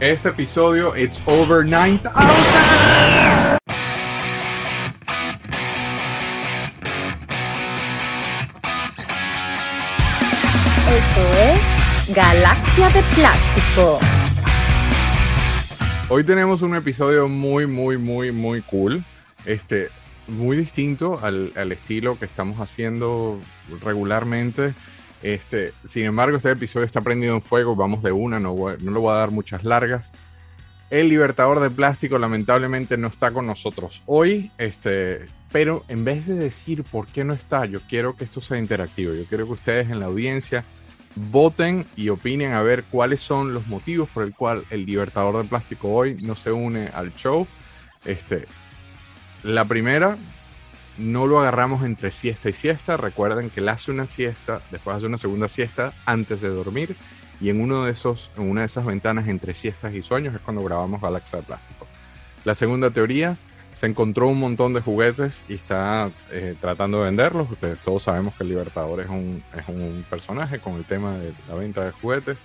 Este episodio, it's over 9000. Esto es Galaxia de Plástico. Hoy tenemos un episodio muy, muy, muy, muy cool. Este, muy distinto al, al estilo que estamos haciendo regularmente. Este, sin embargo, este episodio está prendido en fuego, vamos de una, no, no le voy a dar muchas largas. El libertador de plástico lamentablemente no está con nosotros hoy, este, pero en vez de decir por qué no está, yo quiero que esto sea interactivo, yo quiero que ustedes en la audiencia voten y opinen a ver cuáles son los motivos por el cual el libertador de plástico hoy no se une al show. Este, la primera, no lo agarramos entre siesta y siesta. Recuerden que él hace una siesta, después hace una segunda siesta antes de dormir. Y en, una de esas ventanas entre siestas y sueños es cuando grabamos Galaxia de Plástico. La segunda teoría, se encontró un montón de juguetes y está eh, tratando de venderlos. Ustedes todos sabemos que el Libertador es un, es un personaje con el tema de la venta de juguetes.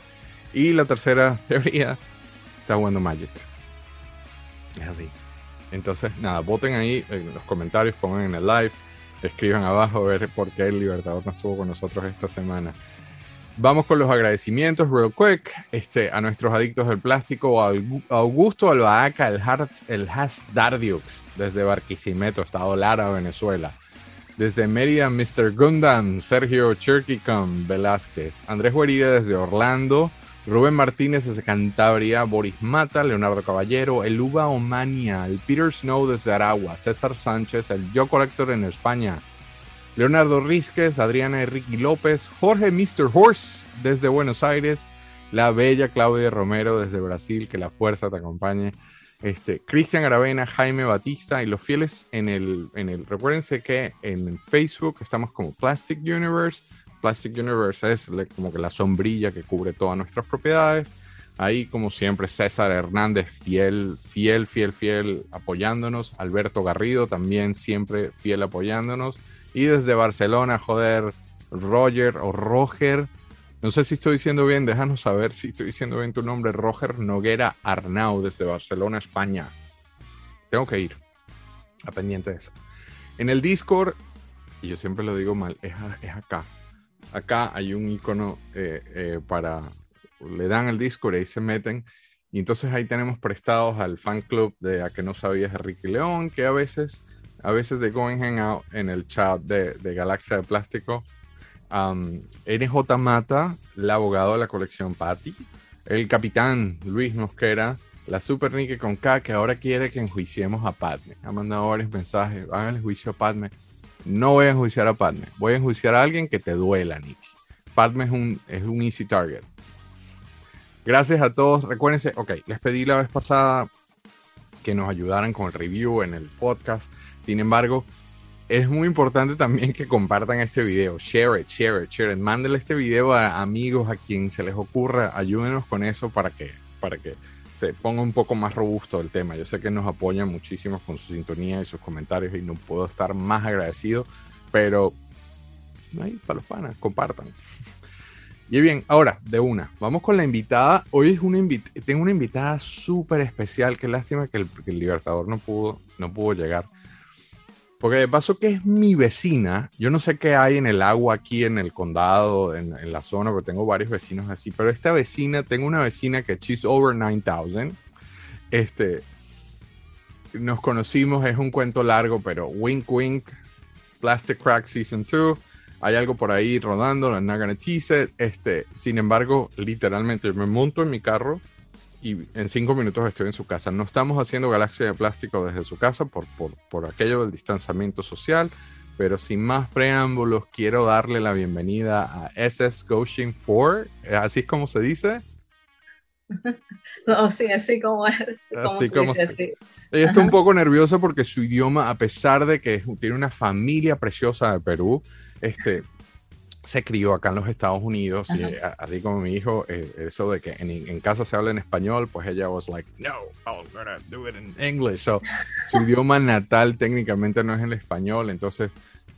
Y la tercera teoría, está jugando Magic. Es así. Entonces, nada, voten ahí en los comentarios, pongan en el live, escriban abajo a ver por qué el Libertador no estuvo con nosotros esta semana. Vamos con los agradecimientos, real quick, este, a nuestros adictos del plástico, Augusto Albahaca, el, el Has Dardiux, desde Barquisimeto, Estado Lara, Venezuela. Desde Mérida, Mr. Gundam, Sergio Cherkicom Velázquez, Andrés Guerida desde Orlando, Rubén Martínez desde Cantabria, Boris Mata, Leonardo Caballero, el Uva Omania, el Peter Snow desde Aragua, César Sánchez, el Yo Collector en España, Leonardo Rizquez, Adriana Enrique López, Jorge Mr. Horse desde Buenos Aires, la bella Claudia Romero desde Brasil, que la fuerza te acompañe. Este, Cristian Aravena, Jaime Batista y los fieles en el, en el. Recuérdense que en Facebook estamos como Plastic Universe Plastic Universe es como que la sombrilla que cubre todas nuestras propiedades. Ahí, como siempre, César Hernández, fiel, fiel, fiel, fiel, apoyándonos. Alberto Garrido, también siempre fiel apoyándonos. Y desde Barcelona, joder, Roger o Roger. No sé si estoy diciendo bien, déjanos saber si estoy diciendo bien tu nombre. Roger Noguera Arnau, desde Barcelona, España. Tengo que ir. A pendiente de eso. En el Discord, y yo siempre lo digo mal, es, es acá acá hay un icono eh, eh, para, le dan al Discord y ahí se meten. Y entonces ahí tenemos prestados al fan club de A que no sabías de Ricky León, que a veces, a veces de Going Hangout en el chat de, de Galaxia de Plástico. NJ Mata, el abogado de la colección Patty. El capitán Luis Mosquera, la Super Nicky con K, que ahora quiere que enjuiciemos a Padme. Ha mandado varios mensajes, hagan el juicio a Padme no voy a enjuiciar a Padme, voy a enjuiciar a alguien que te duela, Nicky. Padme es un, es un easy target. Gracias a todos. Recuérdense, ok, les pedí la vez pasada que nos ayudaran con el review en el podcast. Sin embargo, es muy importante también que compartan este video. Share it, share it, share it. Mándenle este video a amigos, a quien se les ocurra. Ayúdenos con eso para que, para que se ponga un poco más robusto el tema. Yo sé que nos apoyan muchísimo con su sintonía y sus comentarios y no puedo estar más agradecido, pero ahí para los compartan. Y bien, ahora, de una, vamos con la invitada. Hoy es una tengo una invitada súper especial. Qué lástima que el, que el, Libertador no pudo, no pudo llegar. Porque de paso que es mi vecina, yo no sé qué hay en el agua aquí en el condado, en, la zona, porque tengo varios vecinos así, pero esta vecina, tengo una vecina que she's over 9000. Este, nos conocimos, es un cuento largo, pero wink wink, Plastic Crack Season 2, hay algo por ahí rodando, la not gonna tease Este, sin embargo, literalmente me monto en mi carro y en cinco minutos estoy en su casa. No estamos haciendo galaxia de plástico desde su casa por, por, por aquello del distanciamiento social, pero sin más preámbulos, quiero darle la bienvenida a SS Goshen 4, así es como se dice. No, sí, así como es. así como se... Ella está un poco nerviosa porque su idioma, a pesar de que tiene una familia preciosa de Perú, este, se crió acá en los Estados Unidos y así como mi hijo, eh, eso de que en, casa se habla en español, pues ella was like, no, I'm gonna do it in English. So, su idioma natal técnicamente no es el español, entonces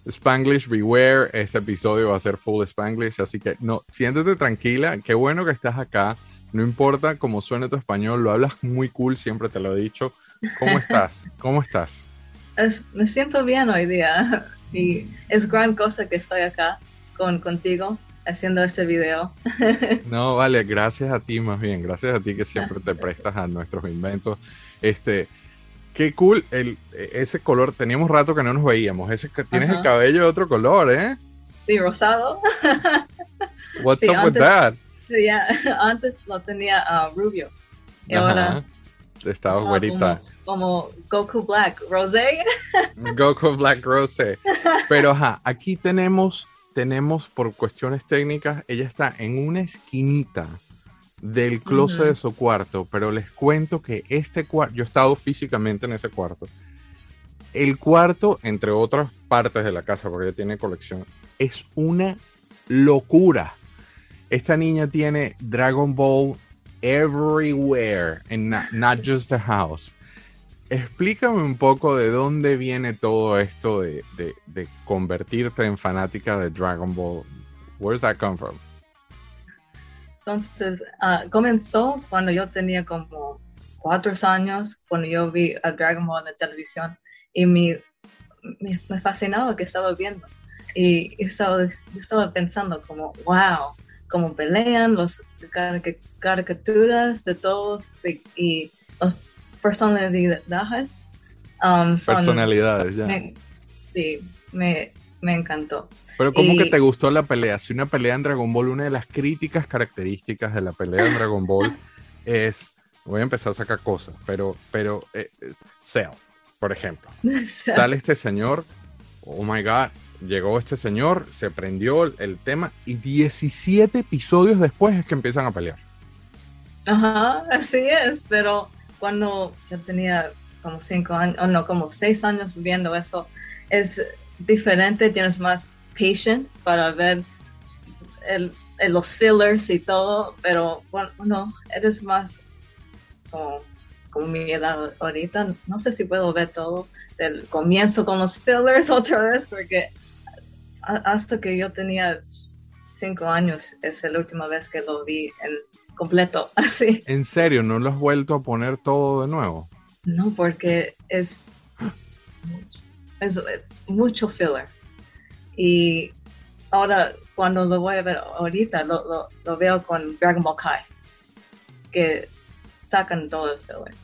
Spanglish Beware, este episodio va a ser full Spanglish, así que no, siéntete tranquila, qué bueno que estás acá. no importa cómo suene tu español, lo hablas muy cool, siempre te lo he dicho. ¿Cómo estás? ¿Cómo estás? me siento bien hoy día y es gran cosa que estoy acá con, contigo haciendo este video. No, vale, gracias a ti más bien, gracias a ti que siempre te prestas a nuestros inventos. Este, qué cool, el, ese color, teníamos rato que no nos veíamos, ese tienes el cabello de otro color, ¿eh? Sí, rosado. What's up with that? Sí, antes lo tenía uh, rubio y ahora estaba güerita. Como, Goku Black Rosé. Goku Black Rosé. Pero ajá, aquí tenemos tenemos por cuestiones técnicas, ella está en una esquinita del closet de su cuarto, pero les cuento que este cuarto, yo he estado físicamente en ese cuarto. El cuarto, entre otras partes de la casa, porque ella tiene colección, es una locura. Esta niña tiene Dragon Ball everywhere, and not just the house explícame un poco de dónde viene todo esto de, convertirte en fanática de Dragon Ball. Where's that come from? Entonces, ah, comenzó cuando yo tenía como cuatro años, cuando yo vi a Dragon Ball en la televisión y me, me, fascinaba que estaba viendo. Y estaba, estaba pensando como, wow, cómo pelean, los caricaturas de todos y los personalidades. Um, personalidades, ya. sí, me, me, encantó. Pero ¿cómo que te gustó la pelea? Si una pelea en Dragon Ball, una de las críticas características de la pelea en Dragon Ball es, voy a empezar a sacar cosas, pero, pero, eh, eh, Cell, por ejemplo. Sale este señor, oh my God, llegó este señor, se prendió el tema y 17 episodios después es que empiezan a pelear. Ajá, así es, pero cuando yo tenía como cinco años, o no, como seis años viendo eso, es diferente, tienes más patience para ver los fillers y todo, pero bueno, eres más como, como mi edad ahorita, no sé si puedo ver todo del comienzo con los fillers otra vez, porque hasta que yo tenía cinco años es la última vez que lo vi en completo, así. ¿En serio? ¿No lo has vuelto a poner todo de nuevo? No, porque es, es, mucho filler. Y ahora, cuando lo voy a ver ahorita, lo, lo, veo con Dragon Ball Kai, que sacan todo el filler.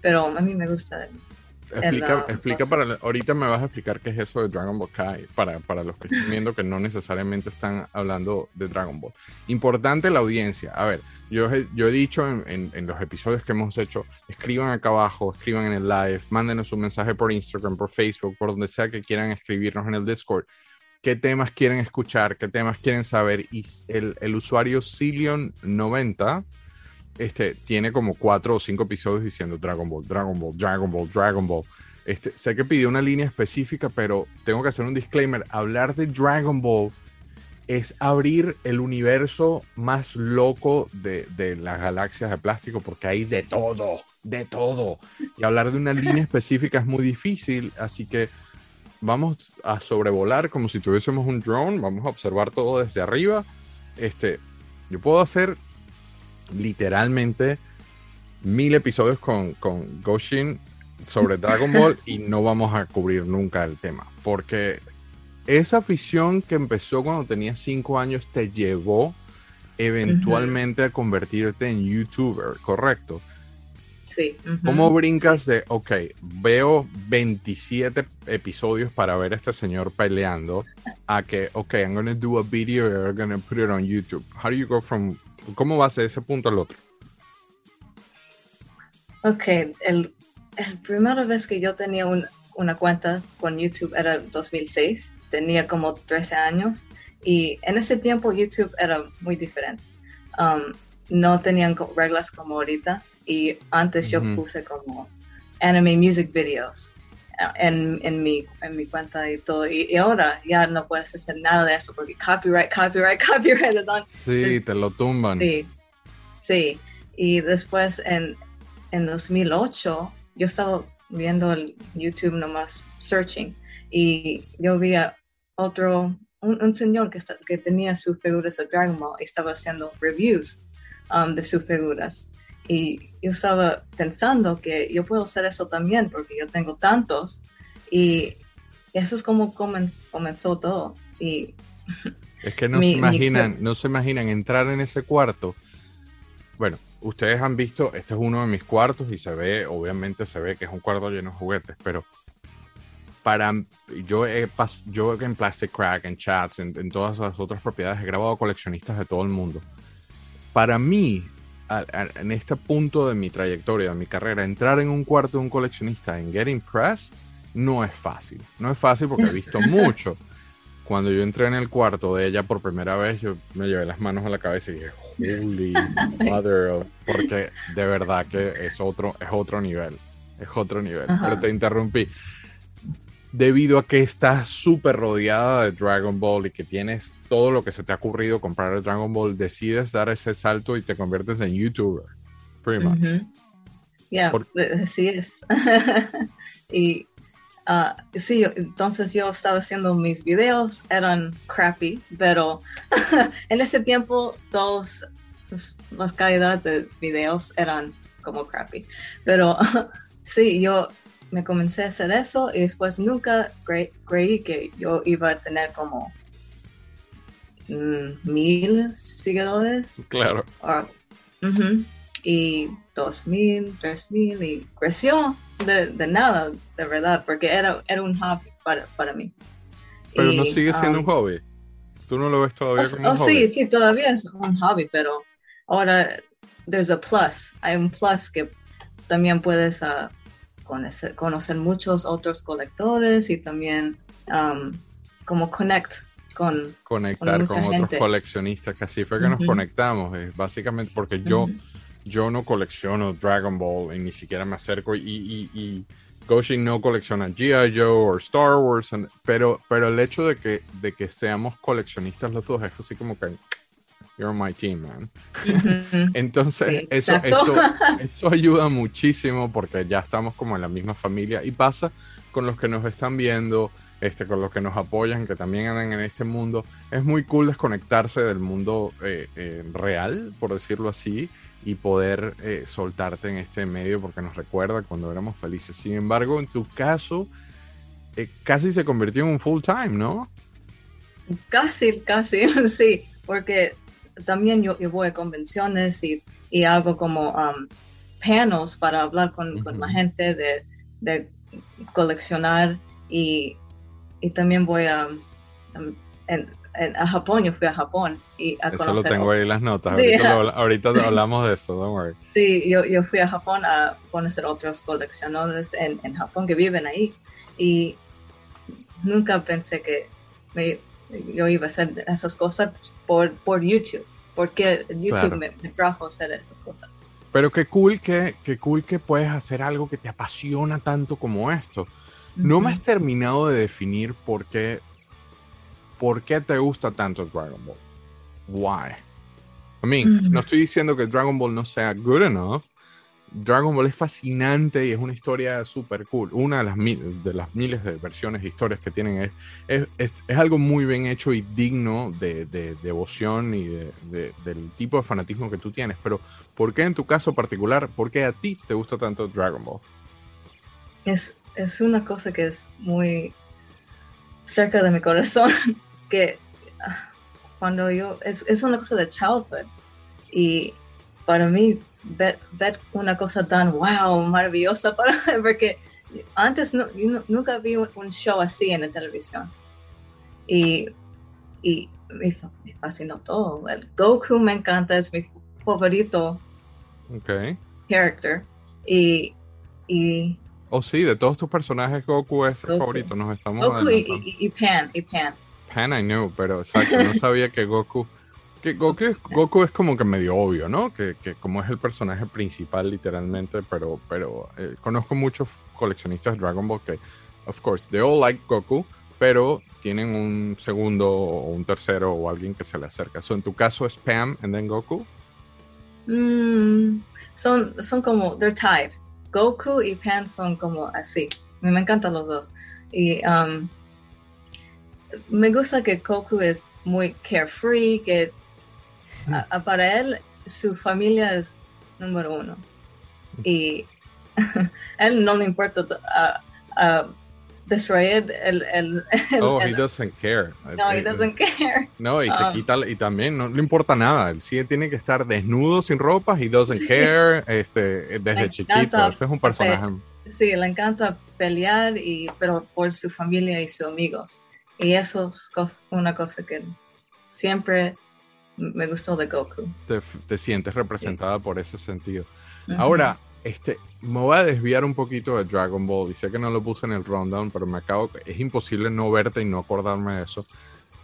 Pero a mí me gusta Explica, explica para, ahorita me vas a explicar qué es eso de Dragon Ball Kai, para, para los que están viendo que no necesariamente están hablando de Dragon Ball. Importante la audiencia. A ver, yo, yo he dicho en, en, los episodios que hemos hecho, escriban acá abajo, escriban en el live, mándenos un mensaje por Instagram, por Facebook, por donde sea que quieran escribirnos en el Discord. ¿Qué temas quieren escuchar? ¿Qué temas quieren saber? Y el, el usuario Cilion90 este, tiene como cuatro o cinco episodios diciendo Dragon Ball, Dragon Ball, Dragon Ball, Dragon Ball. Este, sé que pidió una línea específica, pero tengo que hacer un disclaimer. Hablar de Dragon Ball es abrir el universo más loco de, de, las galaxias de plástico porque hay de todo, de todo. Y hablar de una línea específica es muy difícil, así que vamos a sobrevolar como si tuviésemos un drone, vamos a observar todo desde arriba. Este, yo puedo hacer literalmente mil episodios con, con Goshin sobre Dragon Ball y no vamos a cubrir nunca el tema. Porque esa afición que empezó cuando tenías cinco años te llevó eventualmente a convertirte en youtuber, ¿correcto? Sí. ¿Cómo brincas de, ok, veo 27 episodios para ver a este señor peleando, a que, ok, I'm gonna do a video and I'm gonna put it on YouTube? How do you go from ¿Cómo vas de ese punto al otro? Ok, el, el primera vez que yo tenía una cuenta con YouTube era 2006, tenía como 13 años y en ese tiempo YouTube era muy diferente. Um, no tenían reglas como ahorita y antes yo puse como anime music videos en, en, mi, en mi cuenta y todo. Y, ahora ya no puedes hacer nada de eso porque copyright, copyright, copyright. Sí, te lo tumban. Sí, sí. Y después en, en 2008 yo estaba viendo el YouTube nomás, searching, y yo vi a otro, un, señor que, que tenía sus figuras de Dragon Ball y estaba haciendo reviews um, de sus figuras. Y yo estaba pensando que yo puedo hacer eso también porque yo tengo tantos y eso es como comen- comenzó todo. Y Es que no Mi- se mi imaginan, no se imaginan entrar en ese cuarto. Bueno, ustedes han visto, este es uno de mis cuartos y se ve, obviamente se ve que es un cuarto lleno de juguetes, pero para yo he pas- yo en Plastic Crack, en chats, en, en todas las otras propiedades he grabado coleccionistas de todo el mundo. Para mí, a- a- en este punto de mi trayectoria, de mi carrera, entrar en un cuarto de un coleccionista en Get Impressed no es fácil. No es fácil porque he visto mucho. Cuando yo entré en el cuarto de ella por primera vez, yo me llevé las manos a la cabeza y dije, holy mother of-", porque de verdad que es otro, es otro nivel, es otro nivel. Ajá. Pero te interrumpí. Debido a que estás súper rodeada de Dragon Ball y que tienes todo lo que se te ha ocurrido comprar el Dragon Ball, decides dar ese salto y te conviertes en YouTuber. Pretty much. Ujú. Ya, Por- eh, así es. y ah, sí, entonces yo estaba haciendo mis videos, eran crappy, pero en ese tiempo todos pues, las calidades de videos eran como crappy. Pero sí, yo me comencé a hacer eso y después nunca cre- creí que yo iba a tener como mm, mil seguidores Claro. Ah. Y dos mil, tres mil, y creció de, de nada, de verdad, porque era, era un hobby para, para mí. Pero no sigue siendo um, un hobby. Tú no lo ves todavía como oh, un hobby. sí, sí, todavía es un hobby, pero ahora there's a plus. Hay un plus que también puedes ah, conocer, conocer muchos otros colectores y también um, como connect con... conectar con otros gente. coleccionistas, que así fue que nos conectamos, es básicamente porque yo, yo no colecciono Dragon Ball y ni siquiera me acerco y, y, y Goshin no colecciona G.I. Joe o Star Wars, and- pero, pero el hecho de que, de que seamos coleccionistas los dos es así como que you're my team, man. Entonces, Sí, eso, eso, eso ayuda muchísimo porque ya estamos como en la misma familia y pasa con los que nos están viendo, este, con los que nos apoyan, que también andan en este mundo. Es muy cool desconectarse del mundo eh, eh, real, por decirlo así, y poder eh, soltarte en este medio porque nos recuerda cuando éramos felices. Sin embargo, en tu caso, casi se convirtió en un full time, ¿no? Casi, casi, sí, porque también yo, yo voy a convenciones y, y hago como um, panels para hablar con, con la gente de, de coleccionar y, y también voy a, um, en- en- a Japón, yo fui a Japón y a Eso lo tengo ahí las notas. Sí. Ahorita, lo habla- ahorita hablamos de eso, don't worry. Sí, yo, yo fui a Japón a conocer otros coleccionadores en, en Japón que viven ahí y nunca pensé que me- yo iba a hacer esas cosas por, por YouTube, porque YouTube Claro. me, me trajo a hacer esas cosas. Pero qué cool que, qué cool que puedes hacer algo que te apasiona tanto como esto. No me has terminado de definir por qué, por qué te gusta tanto Dragon Ball. Why? I mean, Mm. no estoy diciendo que Dragon Ball no sea good enough. Dragon Ball es fascinante y es una historia súper cool. Una de las, mil- de las miles de versiones de historias que tienen es, es, algo muy bien hecho y digno de, de devoción y de- de- del tipo de fanatismo que tú tienes. Pero, ¿por qué en tu caso particular, por qué a ti te gusta tanto Dragon Ball? es, es una cosa que es muy cerca de mi corazón, que ah, cuando yo, es, es una cosa de childhood y para mí ver, ver una cosa tan wow, maravillosa, para, porque antes no, yo nunca vi un, un show así en la televisión y, y me, fa- me fascinó todo. El Goku me encanta, es mi favorito character y, y Oh, sí, de todos tus personajes, Goku es el favorito. Nos estamos Goku y, adelantando. y- y Pan, y Pan. Pan, I knew, pero exacto, no sabía que Goku. Que Goku, es- como que medio obvio, ¿no? Que, que como es el personaje principal, literalmente, pero, pero eh, conozco muchos coleccionistas de Dragon Ball que, of course, they all like Goku, pero tienen un segundo o un tercero o alguien que se le acerca. So, en tu caso es Pam and then Goku. Mm, son, son como, they're tied. Goku y Pan son como así. Me, me encantan los dos. Y um, me gusta que Goku es muy carefree, que a- a- para él su familia es número uno. Y él no le importa uh, uh, destroyer el, el, el, Oh, he doesn't care. no, he Eh, doesn't care. No, y se Um, quita, y también no le importa nada. Él sí tiene que estar desnudo, sin ropa, he doesn't care, este, desde Me chiquito. Ese es un personaje. Sí, le encanta pelear, y, pero por su familia y sus amigos. Y eso es cos- una cosa que siempre me gustó de Goku. Te, te sientes representada por ese sentido. Ujú. Ahora, este, me voy a desviar un poquito de Dragon Ball y sé que no lo puse en el rundown, pero me acabo, es imposible no verte y no acordarme de eso.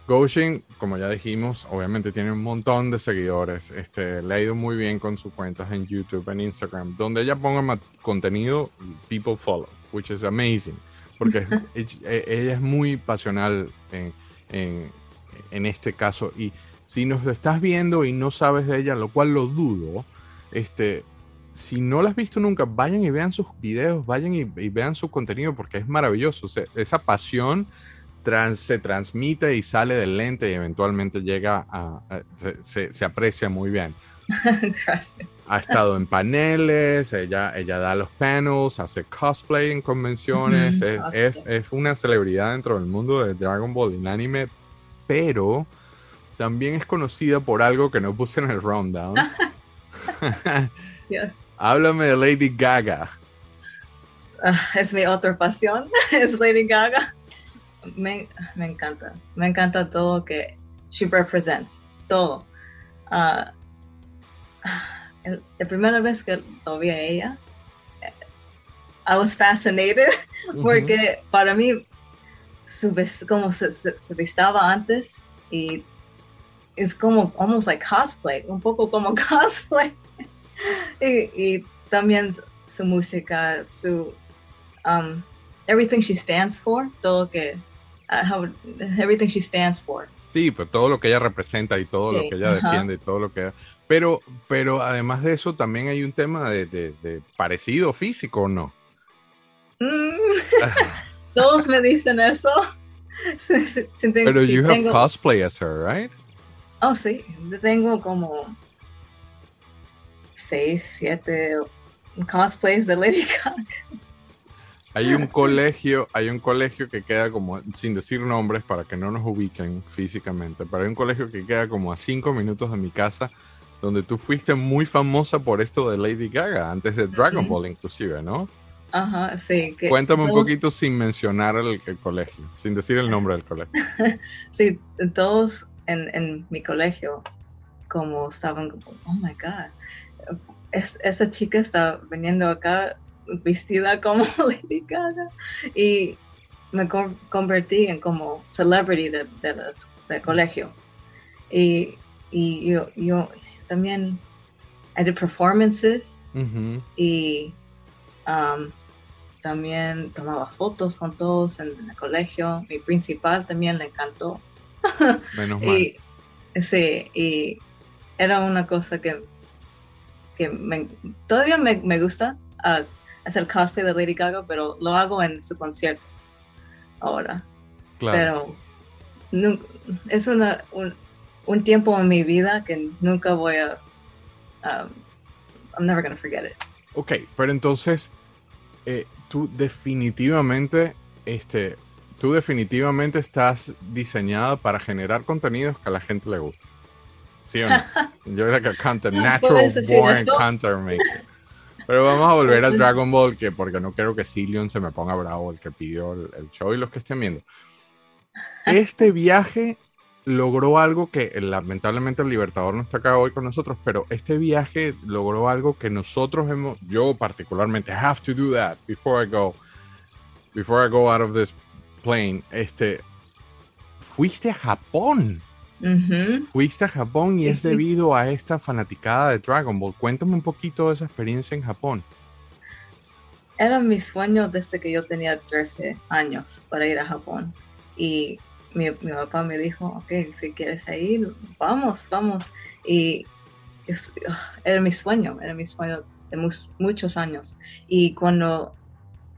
Goshin, como ya dijimos, obviamente tiene un montón de seguidores. Este, le ha ido muy bien con sus cuentas en YouTube, en Instagram, donde ella ponga ma- contenido, people follow, which is amazing, porque ella es muy pasional en, en- en este caso. Y si nos estás viendo y no sabes de ella, lo cual lo dudo, este, si no la has visto nunca, vayan y vean sus videos, vayan y, y vean su contenido porque es maravilloso. O sea, esa pasión trans- se transmite y sale del lente y eventualmente llega a, a- se, se- se aprecia muy bien. Gracias. Ha estado en paneles, ella, ella da los panels, hace cosplay en convenciones, es, es- es una celebridad dentro del mundo de Dragon Ball y el anime, pero también es conocida por algo que no puse en el rundown. Háblame de Lady Gaga. Ah, es mi otra pasión, es Lady Gaga. Me, me encanta, me encanta todo que she represents, todo. Ah, el- la primera vez que lo vi a ella, eh, I was fascinated porque para mí su como se, se, se vistaba antes y es como almost like cosplay, un poco como cosplay. y, y también su- música, su um, everything she stands for, todo que uh, how, everything she stands for. Sí, pero todo lo que ella representa y todo lo Sí, que ella ajá. defiende y todo lo que... Pero, pero además de eso también hay un tema de, de- de parecido físico, ¿o ¿no? Mm, todos me dicen eso. Pero you have cosplay as her, right? Oh, sí, tengo como seis, siete cosplays de Lady Gaga. Hay un colegio, hay un colegio que queda como, sin decir nombres para que no nos ubiquen físicamente, pero hay un colegio que queda como a cinco minutos de mi casa, donde tú fuiste muy famosa por esto de Lady Gaga, antes de Dragon. Ball inclusive, ¿no? Ajá, sí. que Cuéntame un todos- poquito sin mencionar el, el colegio, sin decir el nombre del colegio. Sí, todos en, en mi colegio, como estaban como, oh my God, es- esa chica está viniendo acá vestida como Lady Gaga. Y me con- convertí en como celebrity de, de del colegio. Y, y yo, yo también, did performances y um, también tomaba fotos con todos en, el colegio. Mi principal también le encantó. Menos mal. Y sí, y era una cosa que, que me- todavía me, me gusta ah, hacer cosplay de Lady Gaga, pero lo hago en sus conciertos ahora. claro. Pero es una, un, un tiempo en mi vida que nunca voy a... um, I'm never gonna forget it. Ok, pero entonces, eh, tú definitivamente, este, tú definitivamente estás diseñada para generar contenidos que a la gente le guste. ¿Sí o no? Yo era que canta natural ¿Puedes decir born counter maker. Pero vamos a volver a Dragon Ball, que porque no quiero que Cillion se me ponga bravo, el que pidió el, el show y los que estén viendo. Este viaje logró algo que lamentablemente el Libertador no está acá hoy con nosotros, pero este viaje logró algo que nosotros hemos, yo particularmente, have to do that before I go, before I go out of this plane. Este, fuiste a Japón, fuiste a Japón y es debido a esta fanaticada de Dragon Ball. Cuéntame un poquito de esa experiencia en Japón. Era mi sueño desde que yo tenía 13 años para ir a Japón. Y mi, mi papá me dijo, ok, si quieres ir, vamos, vamos. Y es- era mi sueño, era mi sueño de mus- muchos años. Y cuando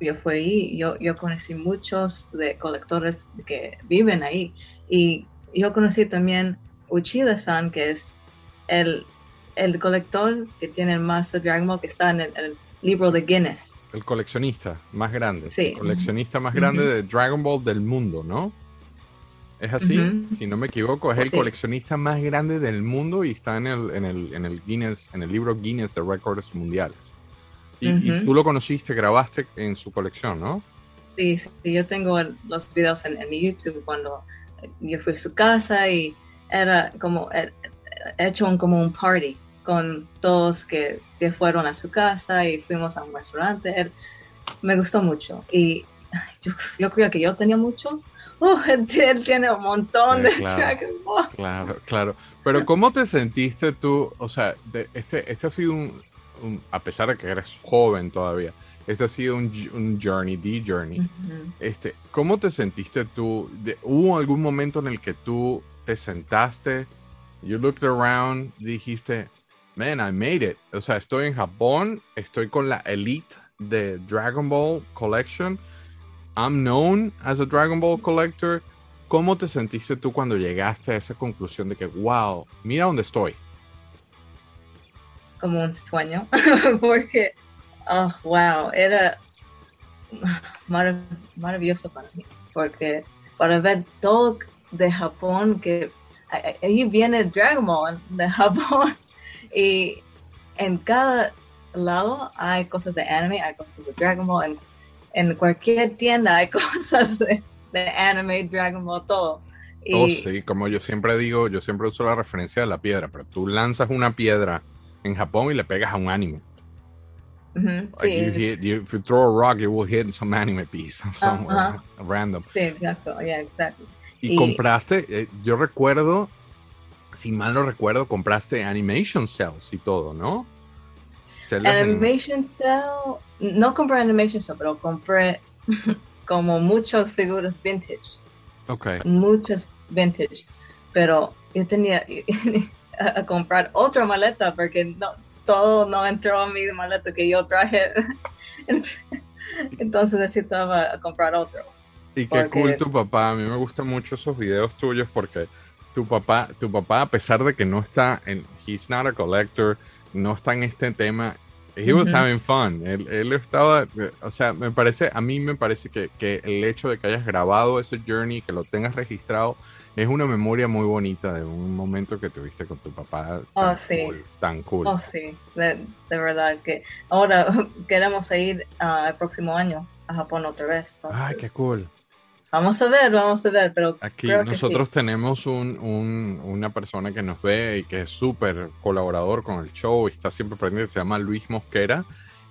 yo fui ahí, yo, yo conocí muchos de colectores que viven ahí. Y yo conocí también Uchida-san, que es el el colector que tiene más Dragon Ball que está en el, el libro de Guinness. El coleccionista más grande. Sí. El coleccionista más grande de Dragon Ball del mundo, ¿no? Es así, Ujú. si no me equivoco, es el Sí. coleccionista más grande del mundo y está en el, en el, en el Guinness, en el libro Guinness de récords mundiales. Y, y Ujú. tú lo conociste, grabaste en su colección, ¿no? Sí, sí, yo tengo los videos en, en mi YouTube cuando yo fui a su casa y era como he he hecho un, como un party con todos que, que fueron a su casa y fuimos a un restaurante. Él- me gustó mucho y yo, yo creo que yo tenía muchos. Oh, él, él tiene un montón Sí, de claro. Ball. Claro, claro. Pero ¿cómo te sentiste tú? O sea, de- este, este ha sido un, un- a pesar de que eres joven todavía, este ha sido un, journey, the journey. Ujú. Este, ¿Cómo te sentiste tú? De- ¿Hubo algún momento en el que tú te sentaste, you looked around, dijiste, man, I made it? O sea, estoy en Japón, estoy con la elite de Dragon Ball Collection. I'm known as a Dragon Ball collector. ¿Cómo te sentiste tú cuando llegaste a esa conclusión de que, wow, mira dónde estoy? Como un sueño, porque, oh, wow, era marav- maravilloso para mí, porque para ver todo de Japón, que ahí viene Dragon Ball de Japón, y en cada lado hay cosas de anime, hay cosas de Dragon Ball, en, en cualquier tienda hay cosas de, de anime, Dragon Ball, todo. Y, Oh, sí, como yo siempre digo, yo siempre uso la referencia de la piedra, pero tú lanzas una piedra en Japón y le pegas a un anime. ujú, Like sí, you hit, you, if you throw a rock, you will hit some anime piece somewhere random. sí, exacto, yeah, exacto. Y, Y- compraste, eh, yo recuerdo, si mal no recuerdo, compraste Animation Cells y todo, ¿no? Animation Cell, no compré Animation Cell, pero compré como muchas figuras vintage, Ok, muchas vintage, pero yo tenía a, a comprar otra maleta porque no, todo no entró a mi maleta que yo traje, entonces necesitaba comprar otro. y qué porque- cool tu papá. A mí me gustan mucho esos videos tuyos porque tu papá, tu papá, a pesar de que no está en, he's not a collector, no está en este tema, he was Ujú. having fun. Él, él estaba, o sea, me parece, a mí me parece que, que el hecho de que hayas grabado ese journey, que lo tengas registrado, es una memoria muy bonita de un momento que tuviste con tu papá. Oh, tan sí. cool, tan cool. Oh, sí, de, de verdad que ahora queremos ir ah, el próximo año a Japón otra vez. entonces, Ay, qué cool. Vamos a ver, vamos a ver, pero Aquí creo que nosotros sí. tenemos un, un- una persona que nos ve y que es súper colaborador con el show y está siempre pendiente, se llama Luis Mosquera.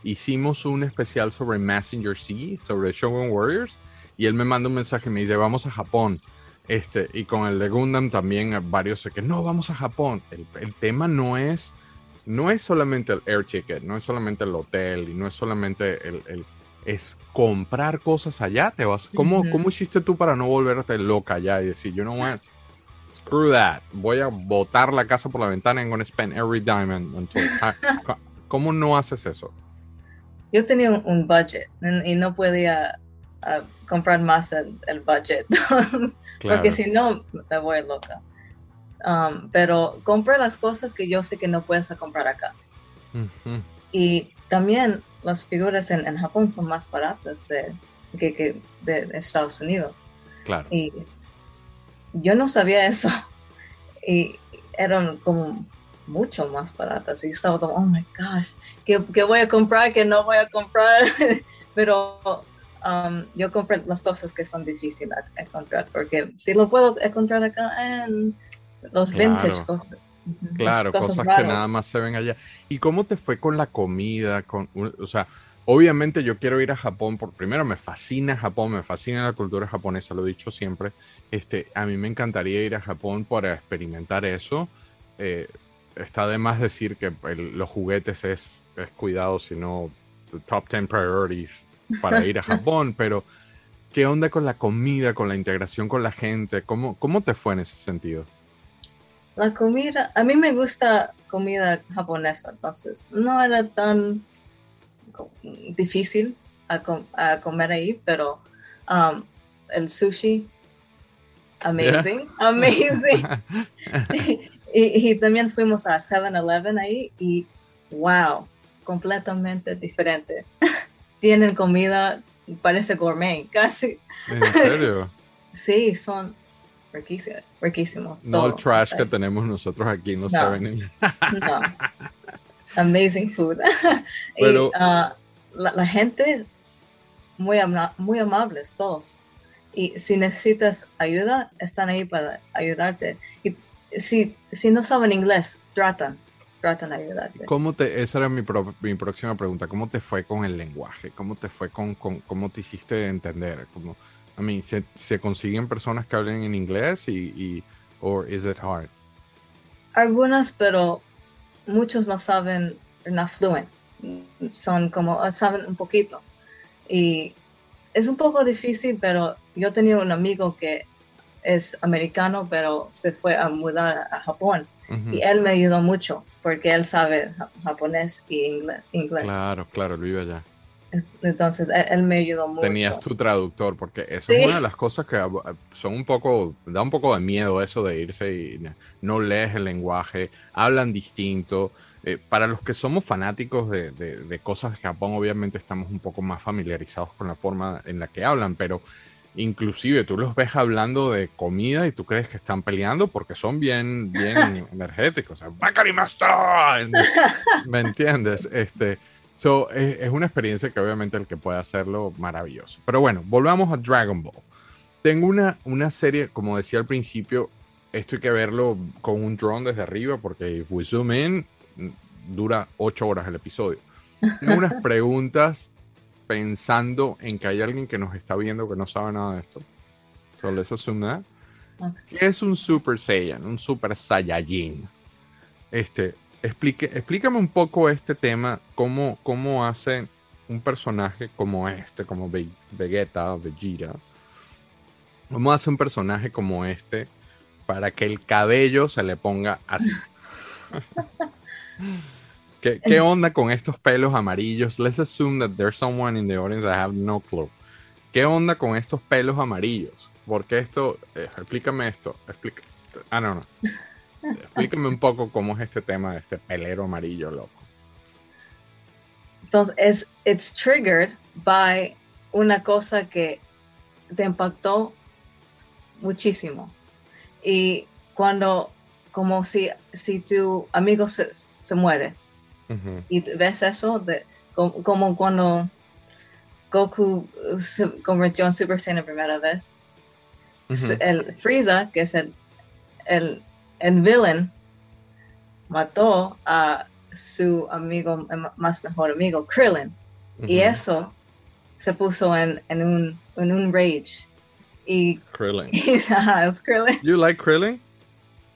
Hicimos un especial sobre Messenger C, sobre Shogun Warriors, y él me manda un mensaje y me dice, vamos a Japón. Este, y con el de Gundam también eh, varios que no, vamos a Japón. El, el tema no es, no es solamente el air ticket, no es solamente el hotel y no es solamente el, el- es comprar cosas allá. Te vas, ¿cómo. ¿Cómo hiciste tú para no volverte loca allá y decir, you know what? Screw that. Voy a botar la casa por la ventana and gonna spend every dime until. Ah, ¿Cómo no haces eso? Yo tenía un, budget y no podía comprar más el, el budget, Claro. porque si no me voy loca. Um, pero compré las cosas que yo sé que no puedes comprar acá. Ujú. Y también las figuras en, en Japón son más baratas de, que, que de Estados Unidos. Claro. Y yo no sabía eso. Y eran como mucho más baratas. Y yo estaba como, oh my gosh, ¿qué, qué voy a comprar? ¿Qué no voy a comprar? Pero um, yo compré las cosas que son difíciles a encontrar. Porque si lo puedo encontrar acá en los Claro. vintage cosas. Claro, las cosas, que nada más se ven allá. ¿Y cómo te fue con la comida? Con, o sea, obviamente yo quiero ir a Japón, por primero me fascina Japón, me fascina la cultura japonesa, lo he dicho siempre. Este, a mí me encantaría ir a Japón para experimentar eso. Eh, está de más decir que el- los juguetes es, es cuidado, sino top 10 priorities para ir a Japón, pero ¿qué onda con la comida, con la integración con la gente? ¿Cómo, cómo te fue en ese sentido? La comida, a mí me gusta comida japonesa, entonces no era tan difícil a, com- a comer ahí, pero um, el sushi, amazing, amazing. y, y también fuimos a 7-Eleven ahí y wow, completamente diferente. Tienen comida, parece gourmet, casi. ¿En serio? Sí, son riquísimos. riquísimos No el todo. trash que tenemos nosotros aquí los No. 7 No. Amazing food. y Pero- ah, la, la gente, muy, ama- muy amables todos. Y si necesitas ayuda, están ahí para ayudarte. Y si, si no saben inglés, tratan, tratan de ayudarte. ¿Cómo te, esa era mi, pro- mi próxima pregunta. ¿Cómo te fue con el lenguaje? ¿Cómo te fue con, con cómo te hiciste entender? Como, I mean, ¿se, se consiguen personas que hablen en inglés y, y or is it hard? Algunas, pero muchos no saben, no fluent. Son como, ah, saben un poquito. Y es un poco difícil, pero yo tenía un amigo que es americano, pero se fue a mudar a Japón. Ujú. Y él me ayudó mucho, porque él sabe ja- japonés y inglés. Claro, claro, él vive allá. Entonces, él, él me ayudó mucho. Tenías tu traductor, porque eso Sí. es una de las cosas que son un poco, da un poco de miedo eso de irse y no lees el lenguaje, hablan distinto. Eh, para los que somos fanáticos de, de- de cosas de Japón, obviamente estamos un poco más familiarizados con la forma en la que hablan, pero inclusive tú los ves hablando de comida y tú crees que están peleando porque son bien, bien energéticos. O sea, "Wakarimashita", ¿Me entiendes? Este, so, es, es una experiencia que obviamente el que puede hacerlo, maravilloso. Pero bueno, volvamos a Dragon Ball. Tengo una, una serie, como decía al principio, esto hay que verlo con un drone desde arriba porque if we zoom in, dura ocho horas el episodio. Tengo unas preguntas pensando en que hay alguien que nos está viendo que no sabe nada de esto. So let's assume that. Ok. ¿Qué es un Super Saiyan? Un Super Saiyajin. Este, explique, explícame un poco este tema, cómo, cómo hace un personaje como este, como Ve- Vegeta o Vegeta, cómo hace un personaje como este para que el cabello se le ponga así. ¿Qué, ¿Qué onda con estos pelos amarillos? Let's assume that there's someone in the audience that have no clue. ¿Qué onda con estos pelos amarillos? Porque esto, eh, explícame esto. Explica, ah, no, no. Explícame un poco cómo es este tema de este pelero amarillo, loco. Entonces, es it's triggered by una cosa que te impactó muchísimo. Y cuando, como si, si tu amigo se, se muere Ujú, y ves eso, de, como, como cuando Goku se convirtió en Super Saiyan la primera vez, ujú. el Frieza, que es el, el, el villain, mató a su amigo, em, más mejor amigo, Krillin. Y Ujú. eso se puso en, en, un, en un rage. Y, Krillin. y es Krillin. You like Krillin?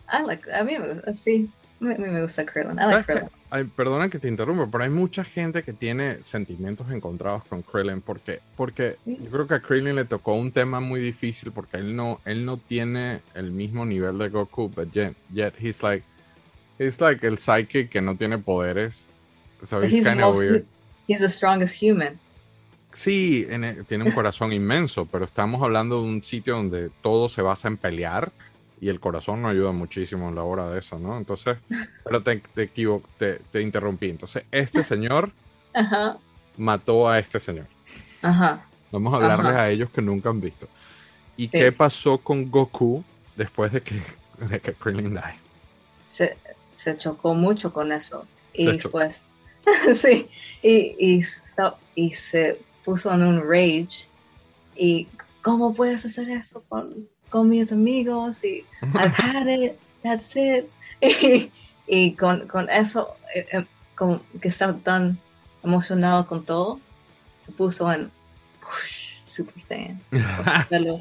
I like, a mí sí, me gusta Krillin. I like ¿Sabes qué? Krillin. Ay, perdona que te interrumpa, pero hay mucha gente que tiene sentimientos encontrados con Krillin porque, porque Sí. yo creo que a Krillin le tocó un tema muy difícil porque él no, él no tiene el mismo nivel de Goku, but yet, yet he's like, he's like el psychic que no tiene poderes. So he's he's, kind of weird. he's the strongest human. Sí, en el- tiene un corazón inmenso, pero estamos hablando de un sitio donde todo se basa en pelear y el corazón no ayuda muchísimo en la hora de eso, ¿no? Entonces, pero te, te te, te interrumpí. Entonces, este señor Ajá, mató a este señor. ajá. Vamos a hablarles Ajá. a ellos que nunca han visto. ¿Y Sí. qué pasó con Goku después de que, de que Krillin die? Se, se chocó mucho con eso. Y Se después, sí, y, y, so- y se puso en un rage. Y, ¿cómo puedes hacer eso con, con mis amigos? Y I've had it, that's it. Y, y con, con eso, eh, eh, como que estaba tan emocionado con todo, se puso en ush, Super Saiyan. con pelo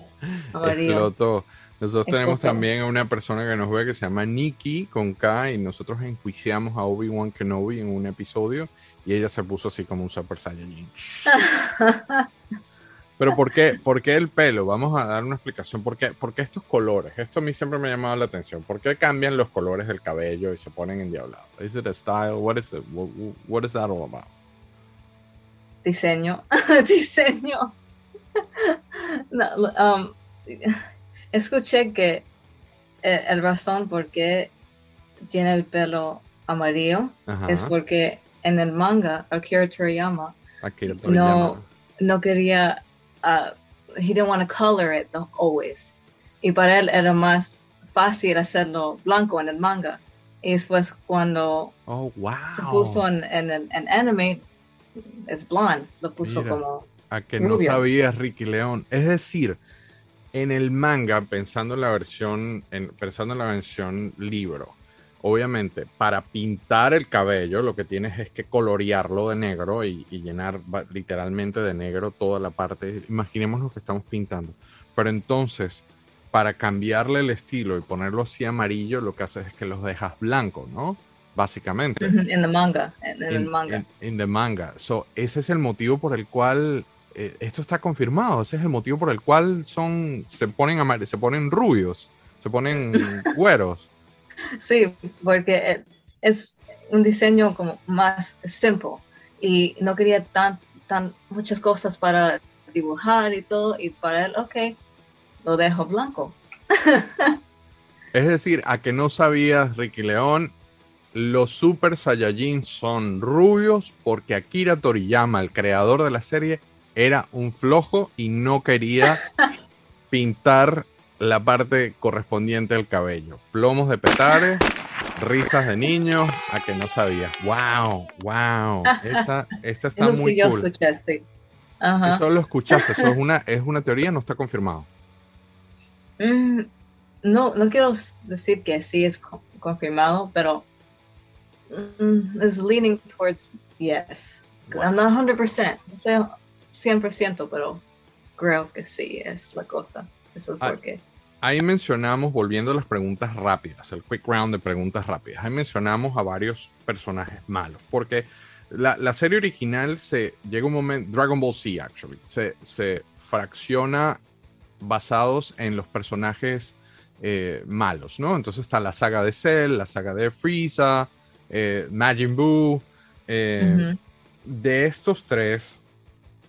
amarillo. Explotó. Nosotros tenemos Explotó. también a una persona que nos ve que se llama Nikki con K y nosotros enjuiciamos a Obi-Wan Kenobi en un episodio y ella se puso así como un Super Saiyajin. Pero ¿por qué, ¿por qué el pelo? Vamos a dar una explicación. ¿Por qué, por qué estos colores? Esto a mí siempre me ha llamado la atención. ¿Por qué cambian los colores del cabello y se ponen endiablados? ¿Es it a style? What is it? What, what is that all about? diseño, diseño. No, um, escuché que eh, el razón por qué tiene el pelo amarillo Ajá. es porque en el manga Akira Toriyama Akira Toriyama. no, no quería, uh, he didn't want to color it the- always. Y para él era más fácil hacerlo blanco en el manga. Y después cuando Oh, wow. se puso en, en, anime, es blonde, lo puso Mira. como, A que no sabías, Ricky León. Es decir, en el manga, pensando en la versión, en, pensando en la versión libro, obviamente, para pintar el cabello, lo que tienes es que colorearlo de negro y, y llenar literalmente de negro toda la parte. Imaginemos lo que estamos pintando. Pero entonces, para cambiarle el estilo y ponerlo así amarillo, lo que haces es que los dejas blancos, ¿no? Básicamente en el manga, en, en el manga. in the manga. So, ese es el motivo por el cual eh, esto está confirmado. Ese es el motivo por el cual son se ponen se ponen rubios, se ponen güeros. Sí, porque eh, es un diseño como más simple y no quería tan, tan muchas cosas para dibujar y todo y para él, ok, lo dejo blanco. Es decir, a que no sabías, Ricky León, los Super Saiyajin son rubios porque Akira Toriyama, el creador de la serie, era un flojo y no quería pintar la parte correspondiente del cabello. Plomos de petare, risas de niños, a que no sabías. ¡Wow! ¡Wow! Esa, esta está Eso es muy que yo cool. escuché, sí. Ajá. Eso lo escuchaste, eso es una, es una teoría, no está confirmado. Mm, no, no quiero decir que sí es co- confirmado, pero mm, es leaning towards yes. I'm not 100%, no sé 100%, pero creo que sí es la cosa. Eso es Ah, porque... Ahí mencionamos, volviendo a las preguntas rápidas, el quick round de preguntas rápidas, ahí mencionamos a varios personajes malos, porque la, la serie original se llega un momento, Dragon Ball Z, actually, se, se fracciona basados en los personajes eh, malos, ¿no? Entonces está la saga de Cell, la saga de Frieza, eh, Majin Buu, eh, de estos tres,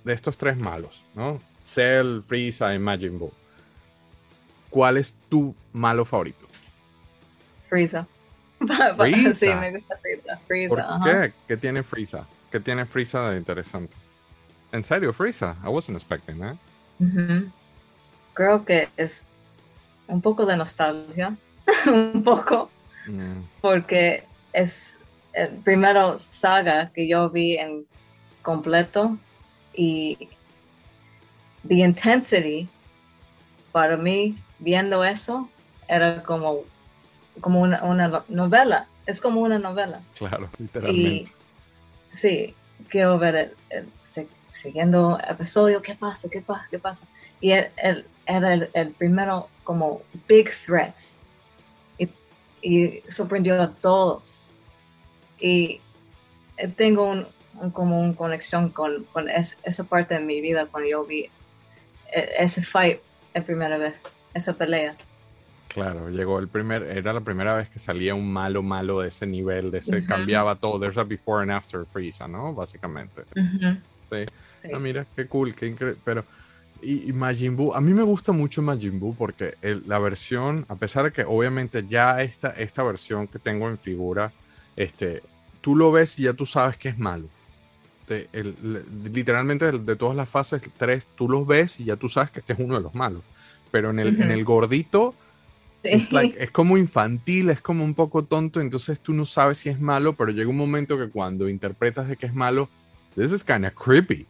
de estos tres malos, ¿no? Cell, Frieza y Majin Buu. ¿Cuál es tu malo favorito? Frieza. Frieza. Sí, me gusta Frieza. Frieza, ¿Por ajá. qué? ¿Qué tiene Frieza? ¿Qué tiene Frieza de interesante? ¿En serio, Frieza? I wasn't expecting that. Ujú. Creo que es un poco de nostalgia, un poco, porque es el primero saga que yo vi en completo y the intensity para mí viendo eso era como como una, una novela. Es como una novela. Claro, y literalmente. sí quiero ver el, el- siguiendo episodio qué pasa qué pasa qué pasa y era el, el primero como big threat. Y, y sorprendió a todos. Y tengo un, un- como una conexión con, con es- esa parte de mi vida cuando yo vi eh, ese fight la primera vez esa pelea Claro, llegó el primer, era la primera vez que salía un malo malo de ese nivel, de ese, Ujú. cambiaba todo. There's a before and after Frieza, ¿no? Básicamente. Sí. Sí. Ah, mira, qué cool, qué increíble. Pero, y, y Majin Buu, a mí me gusta mucho Majin Buu porque el- la versión, a pesar de que obviamente ya esta, esta versión que tengo en figura, este, tú lo ves y ya tú sabes que es malo. Te- el- le- literalmente de, de todas las fases 3, tú los ves y ya tú sabes que este es uno de los malos. Pero en el, en Ujú. el gordito, Sí. es, like- es como infantil, es como un poco tonto, entonces tú no sabes si es malo, pero llega un momento que cuando interpretas de que es malo, this is kind of creepy.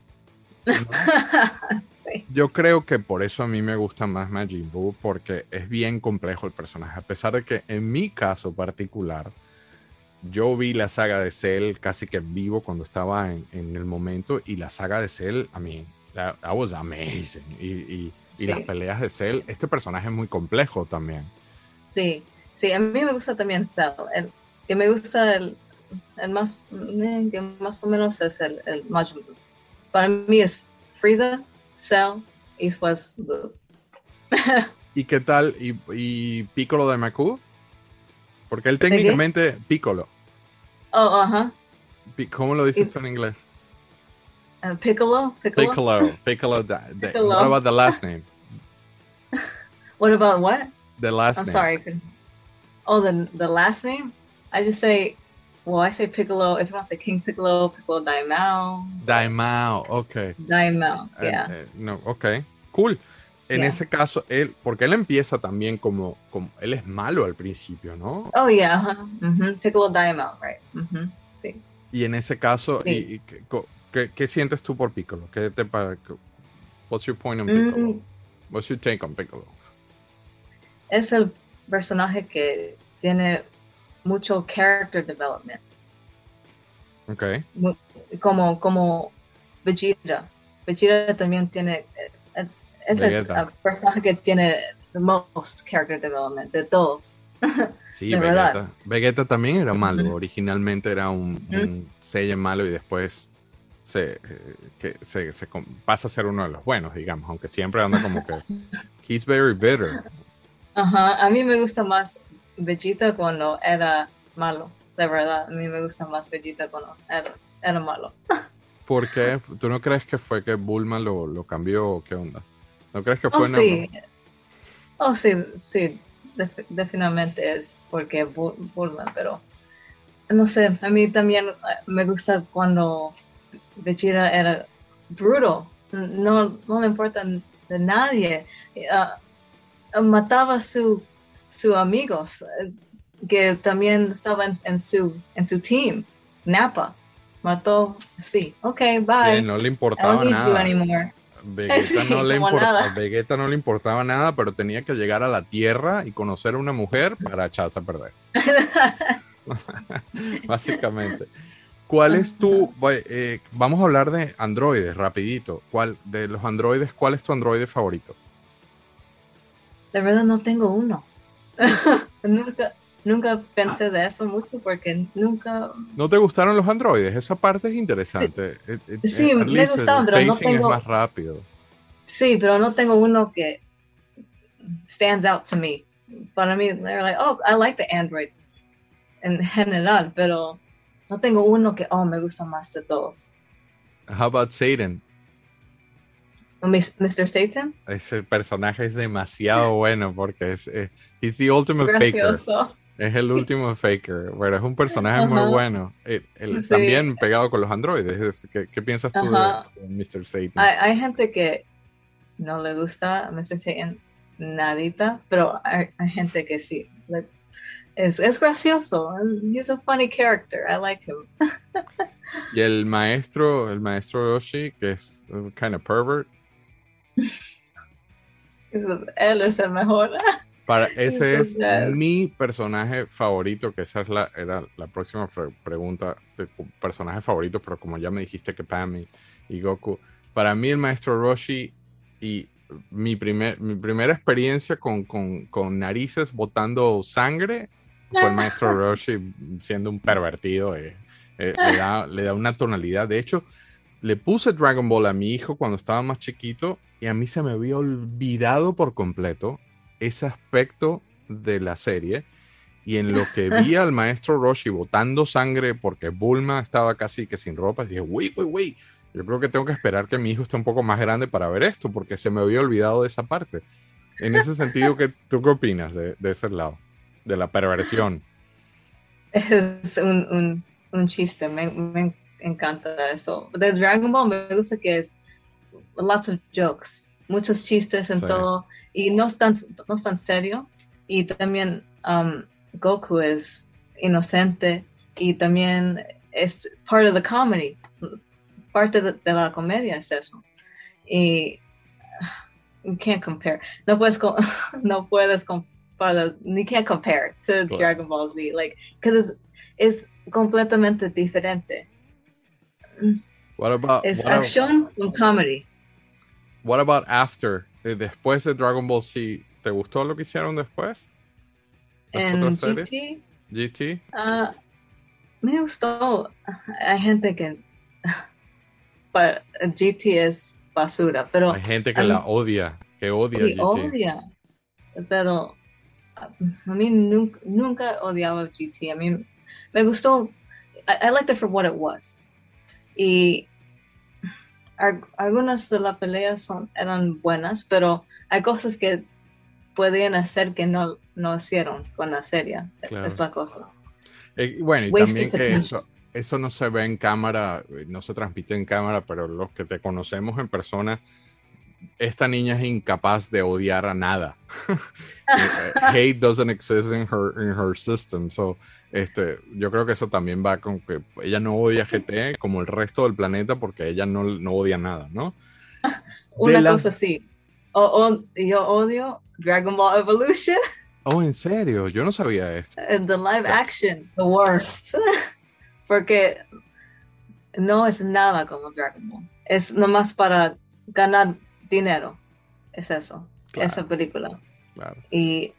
Sí. Yo creo que por eso a mí me gusta más Majin Buu, porque es bien complejo el personaje. A pesar de que en mi caso particular, yo vi la saga de Cell casi que en vivo cuando estaba en, en el momento, y la saga de Cell, I mean, that, that was amazing. Y, y- y Sí. las peleas de Cell, este personaje es muy complejo también. Sí, sí, a mí me gusta también Cell. El que me gusta el, el más, eh, que más o menos es el, el Majin Buu. Para mí es Frieza, Cell y después Buu. ¿Y qué tal? ¿Y, y Piccolo de Maku? Porque él técnicamente, Piccolo. Oh, ajá. ¿Cómo lo dices Y- tú en inglés? Uh, Piccolo, Piccolo. Piccolo. Piccolo. Piccolo. What about the last name? What about what? The last I'm name. sorry. Oh, the the last name? I just say, well, I say Piccolo. If you want to say King Piccolo, Piccolo Daimao. Daimao, ok. Daimao, Eh, yeah. eh, no, ok, cool. En Yeah. ese caso, él, porque él empieza también como, como, él es malo al principio, ¿no? Oh yeah, uh-huh. Mhm. Piccolo Daimao, right? Mhm. Sí. Y en ese caso, y- Sí. y ¿qué, qué- qué sientes tú por Piccolo? ¿Qué te pa- qué- What's your point on Piccolo? Mm, What's your take on Piccolo? es el personaje que tiene mucho character development, Ok, mu- como como Vegeta. Vegeta también tiene eh, es el Vegeta. personaje que tiene the most character development de todos. sí, De Vegeta. Vegeta también era malo. Originalmente era un, un Saiyan malo y después se, eh, que se, se com- pasa a ser uno de los buenos, digamos, aunque siempre anda como que he's very bitter. Ajá, a mí me gusta más Vegeta cuando era malo, de verdad. A mí me gusta más Vegeta cuando era, era malo. ¿Por qué? ¿Tú no crees que fue que Bulma lo, lo cambió o qué onda? ¿No crees que fue Oh, sí. Oh, sí, sí. Def- definitivamente es porque Bu- Bulma, pero no sé, a mí también eh, me gusta cuando Vegeta era bruto. No, no le importa de nadie. Ah, mataba a su, sus amigos eh, que también estaban en su, en su team. Napa. Mató, sí, ok, bye. Sí, no le importaba nada. Vegeta, Sí, no le importa- Vegeta no le importaba nada, pero tenía que llegar a la Tierra y conocer a una mujer para echarse a perder. Básicamente. ¿Cuál es tu... eh, vamos a hablar de androides, rapidito. ¿Cuál, de los androides, cuál es tu androide favorito? De verdad no tengo uno. nunca, nunca pensé de eso mucho porque nunca... ¿No te gustaron los androides? Esa parte es interesante. Eh, eh, Sí, at me gustaban, pero no tengo- es más rápido. Sí, pero no tengo uno que stands out to me. Para mí, they're like, oh, I like the androids en general, pero no tengo uno que, oh, me gusta más de todos. How about Satan? Mr. Satan, Ese personaje es demasiado bueno porque es... eh, he's the ultimate gracioso. Es el último faker, pero es un personaje muy bueno. Eh, el- Sí. También pegado con los androides. Es- ¿Qué, qué piensas tú de, Mr. Satan? Hay, hay gente que no le gusta a Mr. Satan nadita, pero hay, hay gente que sí. Like, es, es gracioso. He's a funny character. I like him. Y el maestro, el maestro Roshi, que es un kind of pervert. Él es el mejor. Para, ese es mi personaje favorito, que esa es la, era la próxima pregunta de personaje favorito, pero como ya me dijiste que Pam y, y Goku, para mí el maestro Roshi y mi, primer, mi primera experiencia con, con, con narices botando sangre fue el maestro Roshi siendo un pervertido, eh, eh, le, da, le da una tonalidad. De hecho, le puse Dragon Ball a mi hijo cuando estaba más chiquito y a mí se me había olvidado por completo ese aspecto de la serie. Y en lo que vi al maestro Roshi botando sangre porque Bulma estaba casi que sin ropa, dije, wait, wait, wait. Yo creo que tengo que esperar que mi hijo esté un poco más grande para ver esto, porque se me había olvidado de esa parte. En ese sentido, ¿qué, ¿tú qué opinas de, de ese lado? De la perversión. Es un, un, un chiste. Me, me encanta eso. De Dragon Ball me gusta que es lots of jokes. Muchos chistes en Sí. todo. Y no es tan, no es tan serio. Y también um, Goku es inocente. Y también es part of the comedy. Parte de, de la comedia es eso. Y you can't compare. No puedes, no puedes comparar. You can't compare to Claro. Dragon Ball Z. Like, because es, es completamente diferente. What about, Es what about- acción con comedy. what about after? Eh, Después de Dragon Ball Z, ¿te gustó lo que hicieron después? ¿Las En otras series? GT, GT. ah, me gustó. Hay gente que para GT es basura, pero Hay gente que la odia, que odia GT. odia. Pero a mí nunca, nunca odiaba GT. A mí me gustó. I, I liked it for what it was. Y algunas de las peleas son, eran buenas, pero hay cosas que podían hacer que no, no hicieron con la serie. Claro. Es la cosa. Eh, bueno, y Wasted también que eso, eso no se ve en cámara, eh, no se transmite en cámara, pero los que te conocemos en persona, esta niña es incapaz de odiar a nada. Eh, Hate doesn't exist in her, in her system. So, este, yo creo que eso también va con que ella no odia GT como el resto del planeta porque ella no, no odia nada, ¿no? Una cosa así. O, o- yo odio Dragon Ball Evolution, Oh, en serio, yo no sabía esto. and the live action, the worst. Porque no es nada como Dragon Ball. Es nomás para ganar dinero. Es eso, Claro. esa película. Claro. Y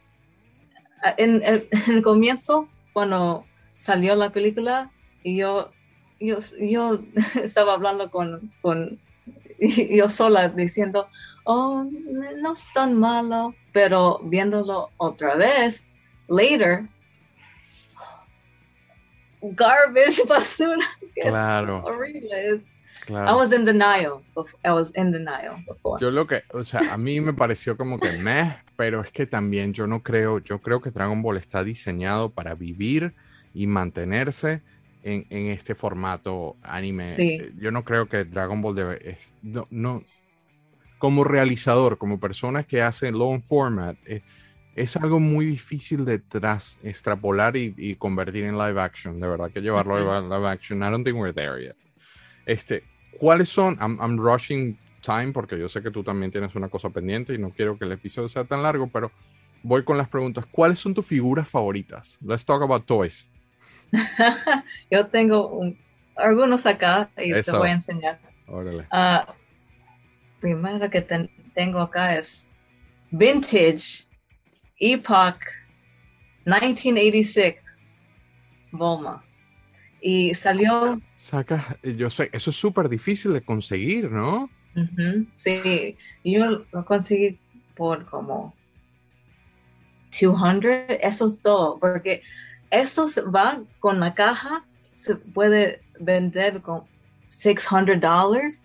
ah, en el comienzo, cuando salió la película, y yo, yo, yo estaba hablando con, con yo sola diciendo, oh, no es tan malo, pero viéndolo otra vez, later, garbage, basura, es Claro, horrible. es- I claro. was in denial. I was in denial before. Yo lo que, o sea, a mí me pareció como que meh, pero es que también yo no creo, yo creo que Dragon Ball está diseñado para vivir y mantenerse en, en este formato anime. Sí. Eh, Yo no creo que Dragon Ball debe, es- no, no, como realizador, como personas que hacen long format, eh, es algo muy difícil de tras, extrapolar y, y convertir en live action. De verdad que llevarlo a live action, I don't think we're there yet. Este, ¿cuáles son? I'm, I'm rushing time porque yo sé que tú también tienes una cosa pendiente y no quiero que el episodio sea tan largo, pero voy con las preguntas. ¿Cuáles son tus figuras favoritas? Let's talk about toys. Yo tengo un- algunos acá y Eso. te voy a enseñar. Órale. Ah, primera que ten- tengo acá es Vintage Epoch 1986 Bulma. Y salió, Saca, yo sé, eso es súper difícil de conseguir, ¿no? ujú, sí, yo lo conseguí por como 200, eso es todo, porque estos van con la caja, se puede vender con 600 dólares,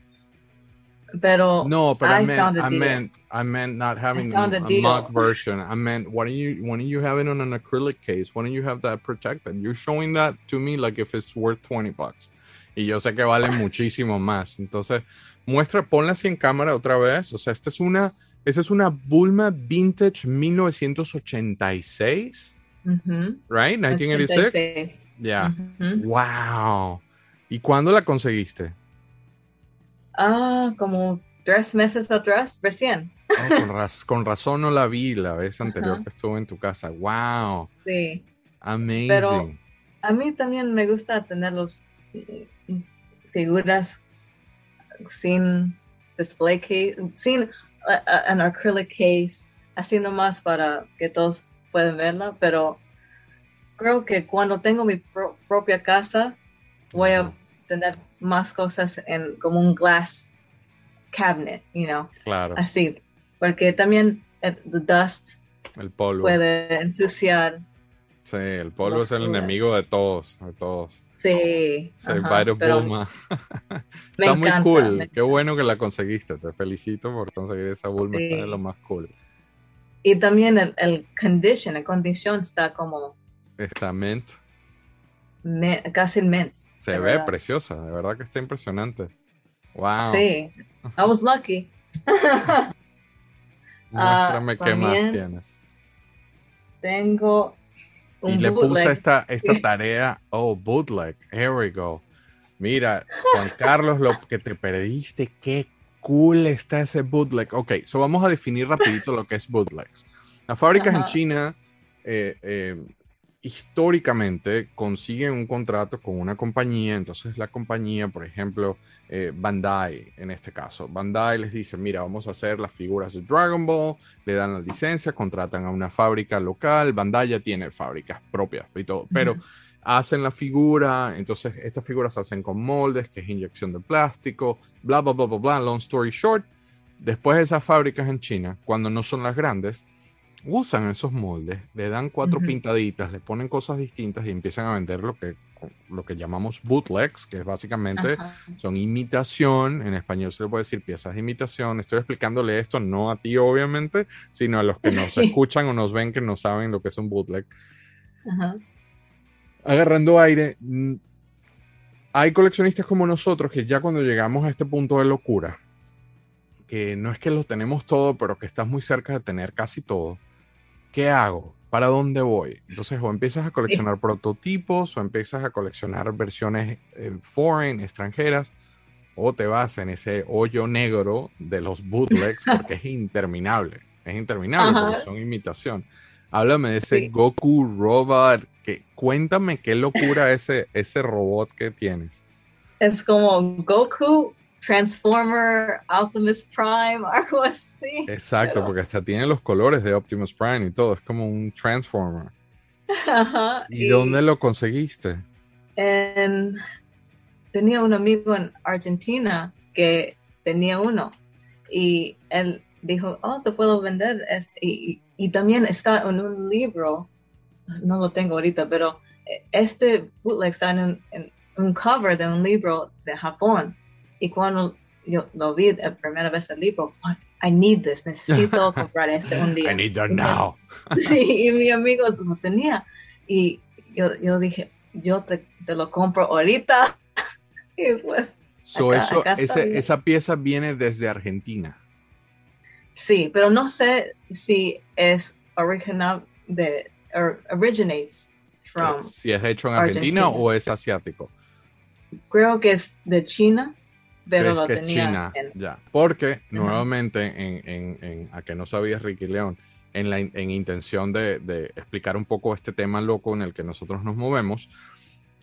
pero No, but I, I meant, I meant, I meant not having a, a mock version. I meant, why don't you, why don't you have it on an acrylic case? Why don't you have that protected? You're showing that to me like if it's worth 20 bucks. Y yo sé que vale muchísimo más. Entonces, muestra, ponla así en cámara otra vez. O sea, esta es una, esta es una Bulma Vintage 1986, ujú, right? 1986. 86. Yeah. Ujú. Wow. ¿Y cuándo la conseguiste? Ah, como tres meses atrás, recién. Oh, con, raz- con razón no la vi la vez anterior que estuve en tu casa. Wow. Sí. Amazing. Pero- A mí también me gusta tener los figuras sin display case, sin an acrylic case, así nomás para que todos puedan verla, pero creo que cuando tengo mi pro- propia casa voy a tener más cosas en como un glass cabinet, you know, Claro, así, porque también el the dust el polvo. puede ensuciar. Sí, el polvo es el enemigo de todos, de todos. Sí, Bulma. me Está muy encanta, cool. Qué bueno que la conseguiste. Te felicito por conseguir esa Bulma. Sí. Está de lo más cool. Y también el, el condition, la condición está como Está mint. casi mint. Se ve verdad. preciosa. De verdad que está impresionante. Wow. Sí, I was lucky. Muéstrame qué más tienes. Tengo Y le puse esta, esta tarea. Oh, bootleg. Here we go. Mira, Juan Carlos, lo que te perdiste, qué cool está ese bootleg. Ok, so vamos a definir rapidito lo que es bootlegs. Las fábricas en. China eh, eh, históricamente consiguen un contrato con una compañía, entonces la compañía, por ejemplo, eh, Bandai en este caso, Bandai les dice, mira, vamos a hacer las figuras de Dragon Ball, le dan la licencia, contratan a una fábrica local, Bandai ya tiene fábricas propias y todo, pero Ujú. hacen la figura, entonces estas figuras se hacen con moldes, que es inyección de plástico, bla, bla, bla, bla, bla, long story short, después de esas fábricas en China, cuando no son las grandes, usan esos moldes, le dan cuatro pintaditas, le ponen cosas distintas y empiezan a vender lo que, lo que llamamos bootlegs, que es básicamente Ajá. son imitación, en español se le puede decir piezas de imitación. Estoy explicándole esto no a ti, obviamente, sino a los que nos Sí. escuchan o nos ven que no saben lo que es un bootleg. Ajá. agarrando aire. mm, Hay coleccionistas como nosotros que ya cuando llegamos a este punto de locura, que no es que lo tenemos todo, pero que estás muy cerca de tener casi todo, ¿qué hago? ¿Para dónde voy? Entonces, o empiezas a coleccionar prototipos, o empiezas a coleccionar versiones eh, foreign, extranjeras, o te vas en ese hoyo negro de los bootlegs, porque es interminable. Es interminable porque son imitación. Háblame de ese Sí. Goku Robot. Que, cuéntame qué locura ese, ese robot que tienes. Es como Goku, Transformer, Optimus Prime, algo así. Exacto, Pero- porque hasta tiene los colores de Optimus Prime y todo. Es como un Transformer. Ajá, ¿Y dónde lo conseguiste? en- tenía un amigo en Argentina que tenía uno y él dijo, oh, te puedo vender este. Y, y- y también está en un libro, no lo tengo ahorita, pero eh, este bootleg está en un, en un cover de un libro de Japón. Y cuando yo lo vi la primera vez el libro, "What? I need this, necesito comprar este un día. I need that now. Sí, y mi amigo lo tenía. Y yo, yo dije, yo te, te lo compro ahorita. Y después, So, Acá- eso, acá ese- sabía. esa pieza viene desde Argentina. sí, pero no sé si es original de, or, originates from, si es hecho en Argentina, Argentina. o es asiático. creo que es de China, pero ¿Crees lo que es tenía China? Ya. Porque, nuevamente, en, en- en- a que no sabías Ricky León, en la in- en intención de, de explicar un poco este tema loco en el que nosotros nos movemos,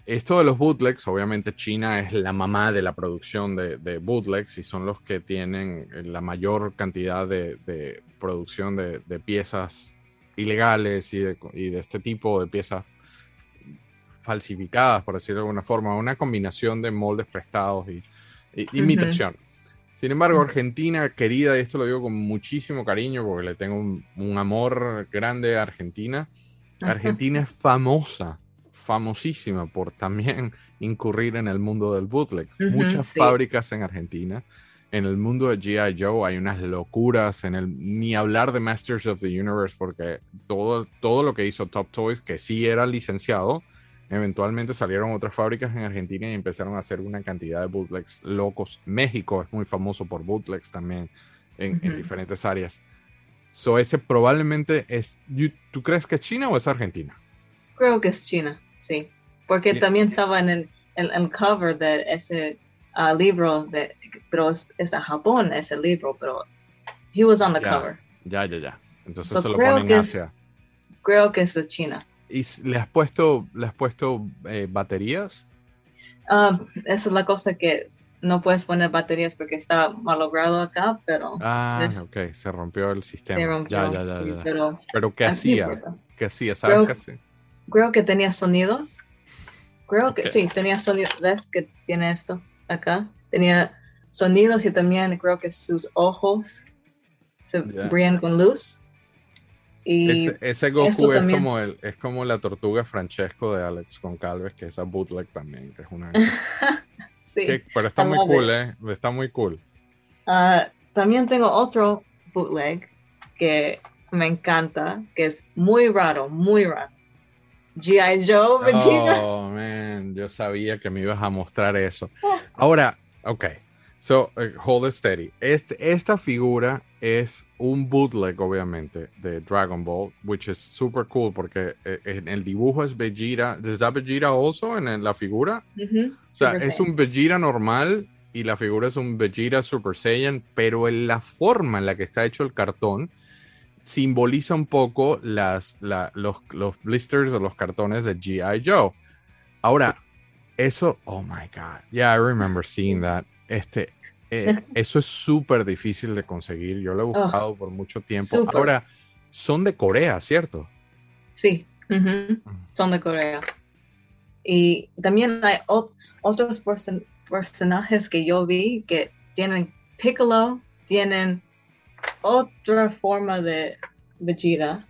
esto de los bootlegs, obviamente China es la mamá de la producción de, de bootlegs y son los que tienen la mayor cantidad de, de producción de, piezas ilegales y de, y de este tipo de piezas falsificadas, por decirlo de alguna forma, una combinación de moldes prestados y, imitación. Sin embargo, Argentina, querida, y esto lo digo con muchísimo cariño porque le tengo un, un amor grande a Argentina. Argentina es famosa, famosísima por también incurrir en el mundo del bootleg. Muchas sí. fábricas en Argentina. En el mundo de G.I. Joe hay unas locuras, en el, ni hablar de Masters of the Universe, porque todo, todo lo que hizo Top Toys, que sí era licenciado, eventualmente salieron otras fábricas en Argentina y empezaron a hacer una cantidad de bootlegs locos. México es muy famoso por bootlegs también en, en Ujú. diferentes áreas. So, ese probablemente es. ¿Tú crees que es China o es Argentina? Creo que es China, sí. Porque Bien. también estaba en el, el, el cover de ese ah, libro, de, pero es, es de Japón ese libro, pero he was on the Ya. cover. Ya, ya, ya. Entonces So, se lo ponen en es- Asia. Creo que es de China. ¿Y le has puesto, le has puesto eh, baterías? Ah, esa es la cosa que no puedes poner baterías porque está malogrado acá, pero Ah, Es- ok, se rompió el sistema. se rompió. ya, ya, ya, ya. Pero Pero ¿qué hacía? ¿Qué hacía? ¿Sabes Creo- qué hacía? Creo que tenía sonidos. Creo Ok. que sí, tenía sonidos. ¿Ves que tiene esto acá? Tenía sonidos y también creo que sus ojos se Ya. brillan con luz. Y Ese, ese Goku es también. como, el, es como la tortuga Francesco de Alex Concalves, que esa bootleg también, que es una... sí. que- pero está muy cool, ¿eh? Está muy cool. Ah, también tengo otro bootleg que me encanta, que es muy raro, muy raro. G.I. Joe, Vegeta. Oh, man, yo sabía que me ibas a mostrar eso. Ahora, ok, so, eh, hold it steady. Este, esta figura es un bootleg, obviamente, de Dragon Ball, which is super cool porque eh, en el dibujo es Vegeta. ¿Es Vegeta also en la figura? O sea, Super es Saiyan. un Vegeta normal y la figura es un Vegeta Super Saiyan, pero en la forma en la que está hecho el cartón simboliza un poco las, la- los, los blisters o los cartones de G.I. Joe. Ahora, eso, oh my God, yeah, I remember seeing that. Este, eh, eso es súper difícil de conseguir. Yo lo he buscado por mucho tiempo. Ahora, son de Corea, ¿cierto? Sí, ujú, son de Corea. Y también hay otros person- personajes que yo vi que tienen Piccolo, tienen otra forma de Vegeta.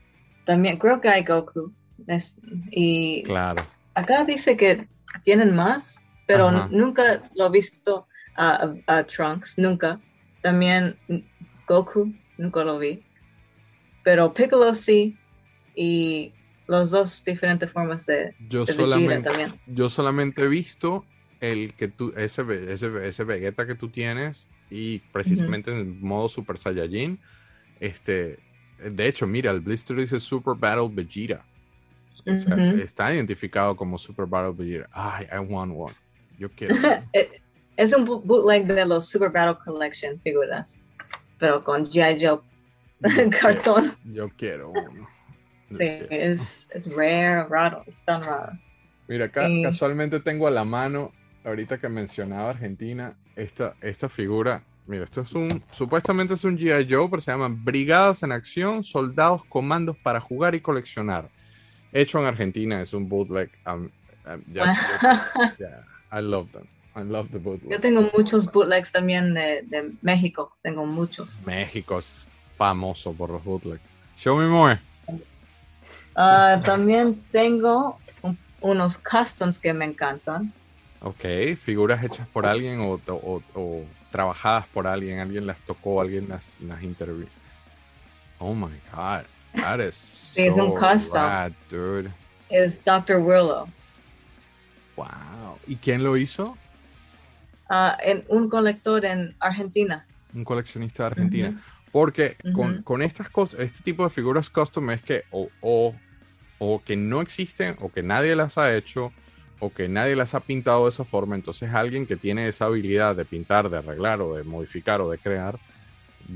También creo que hay Goku. Es- y Claro. acá dice que tienen más, pero Ajá. nunca lo he visto a, a- a Trunks, nunca. También Goku, nunca lo vi. Pero Piccolo sí. Y los dos diferentes formas de, Yo de solamente, también. yo solamente he visto el que tú, ese, ese, ese Vegeta que tú tienes y precisamente en modo Super Saiyajin, este, de hecho, mira, el blister dice Super Battle Vegeta. O sea, Ujú. está identificado como Super Battle Vegeta. Ay, I want one. Yo quiero. Es un boot- bootleg de los Super Battle Collection figuras, pero con G.I. Joe Yo quiero- cartón. Yo quiero uno. Yo Sí, quiero. es, es rare, raro, es tan raro. Mira, acá Y- casualmente tengo a la mano, ahorita que mencionaba Argentina, esta, esta figura. Mira, esto es un, supuestamente es un G.I. Joe, pero se llaman Brigadas en Acción, Soldados, Comandos para jugar y coleccionar. Hecho en Argentina, es un bootleg. um, um, ya- ya, I love them. I love the bootleg. Yo tengo muchos bootlegs también de, de México, tengo muchos. México es famoso por los bootlegs. Show me more. Ah, también tengo un- unos customs que me encantan. Ok, figuras hechas por alguien o, o- o trabajadas por alguien, alguien las tocó, alguien las, las intervino. Oh my god, that is es un so custom. rad, dude. Es Dr. Willow. Wow. ¿Y quién lo hizo? Ah, en un colector en Argentina. Un coleccionista de Argentina. Porque con, Ujú. con estas cosas, este tipo de figuras custom es que o, o, o que no existen, o que nadie las ha hecho, o que nadie las ha pintado de esa forma. Entonces alguien que tiene esa habilidad de pintar, de arreglar, o de modificar, o de crear,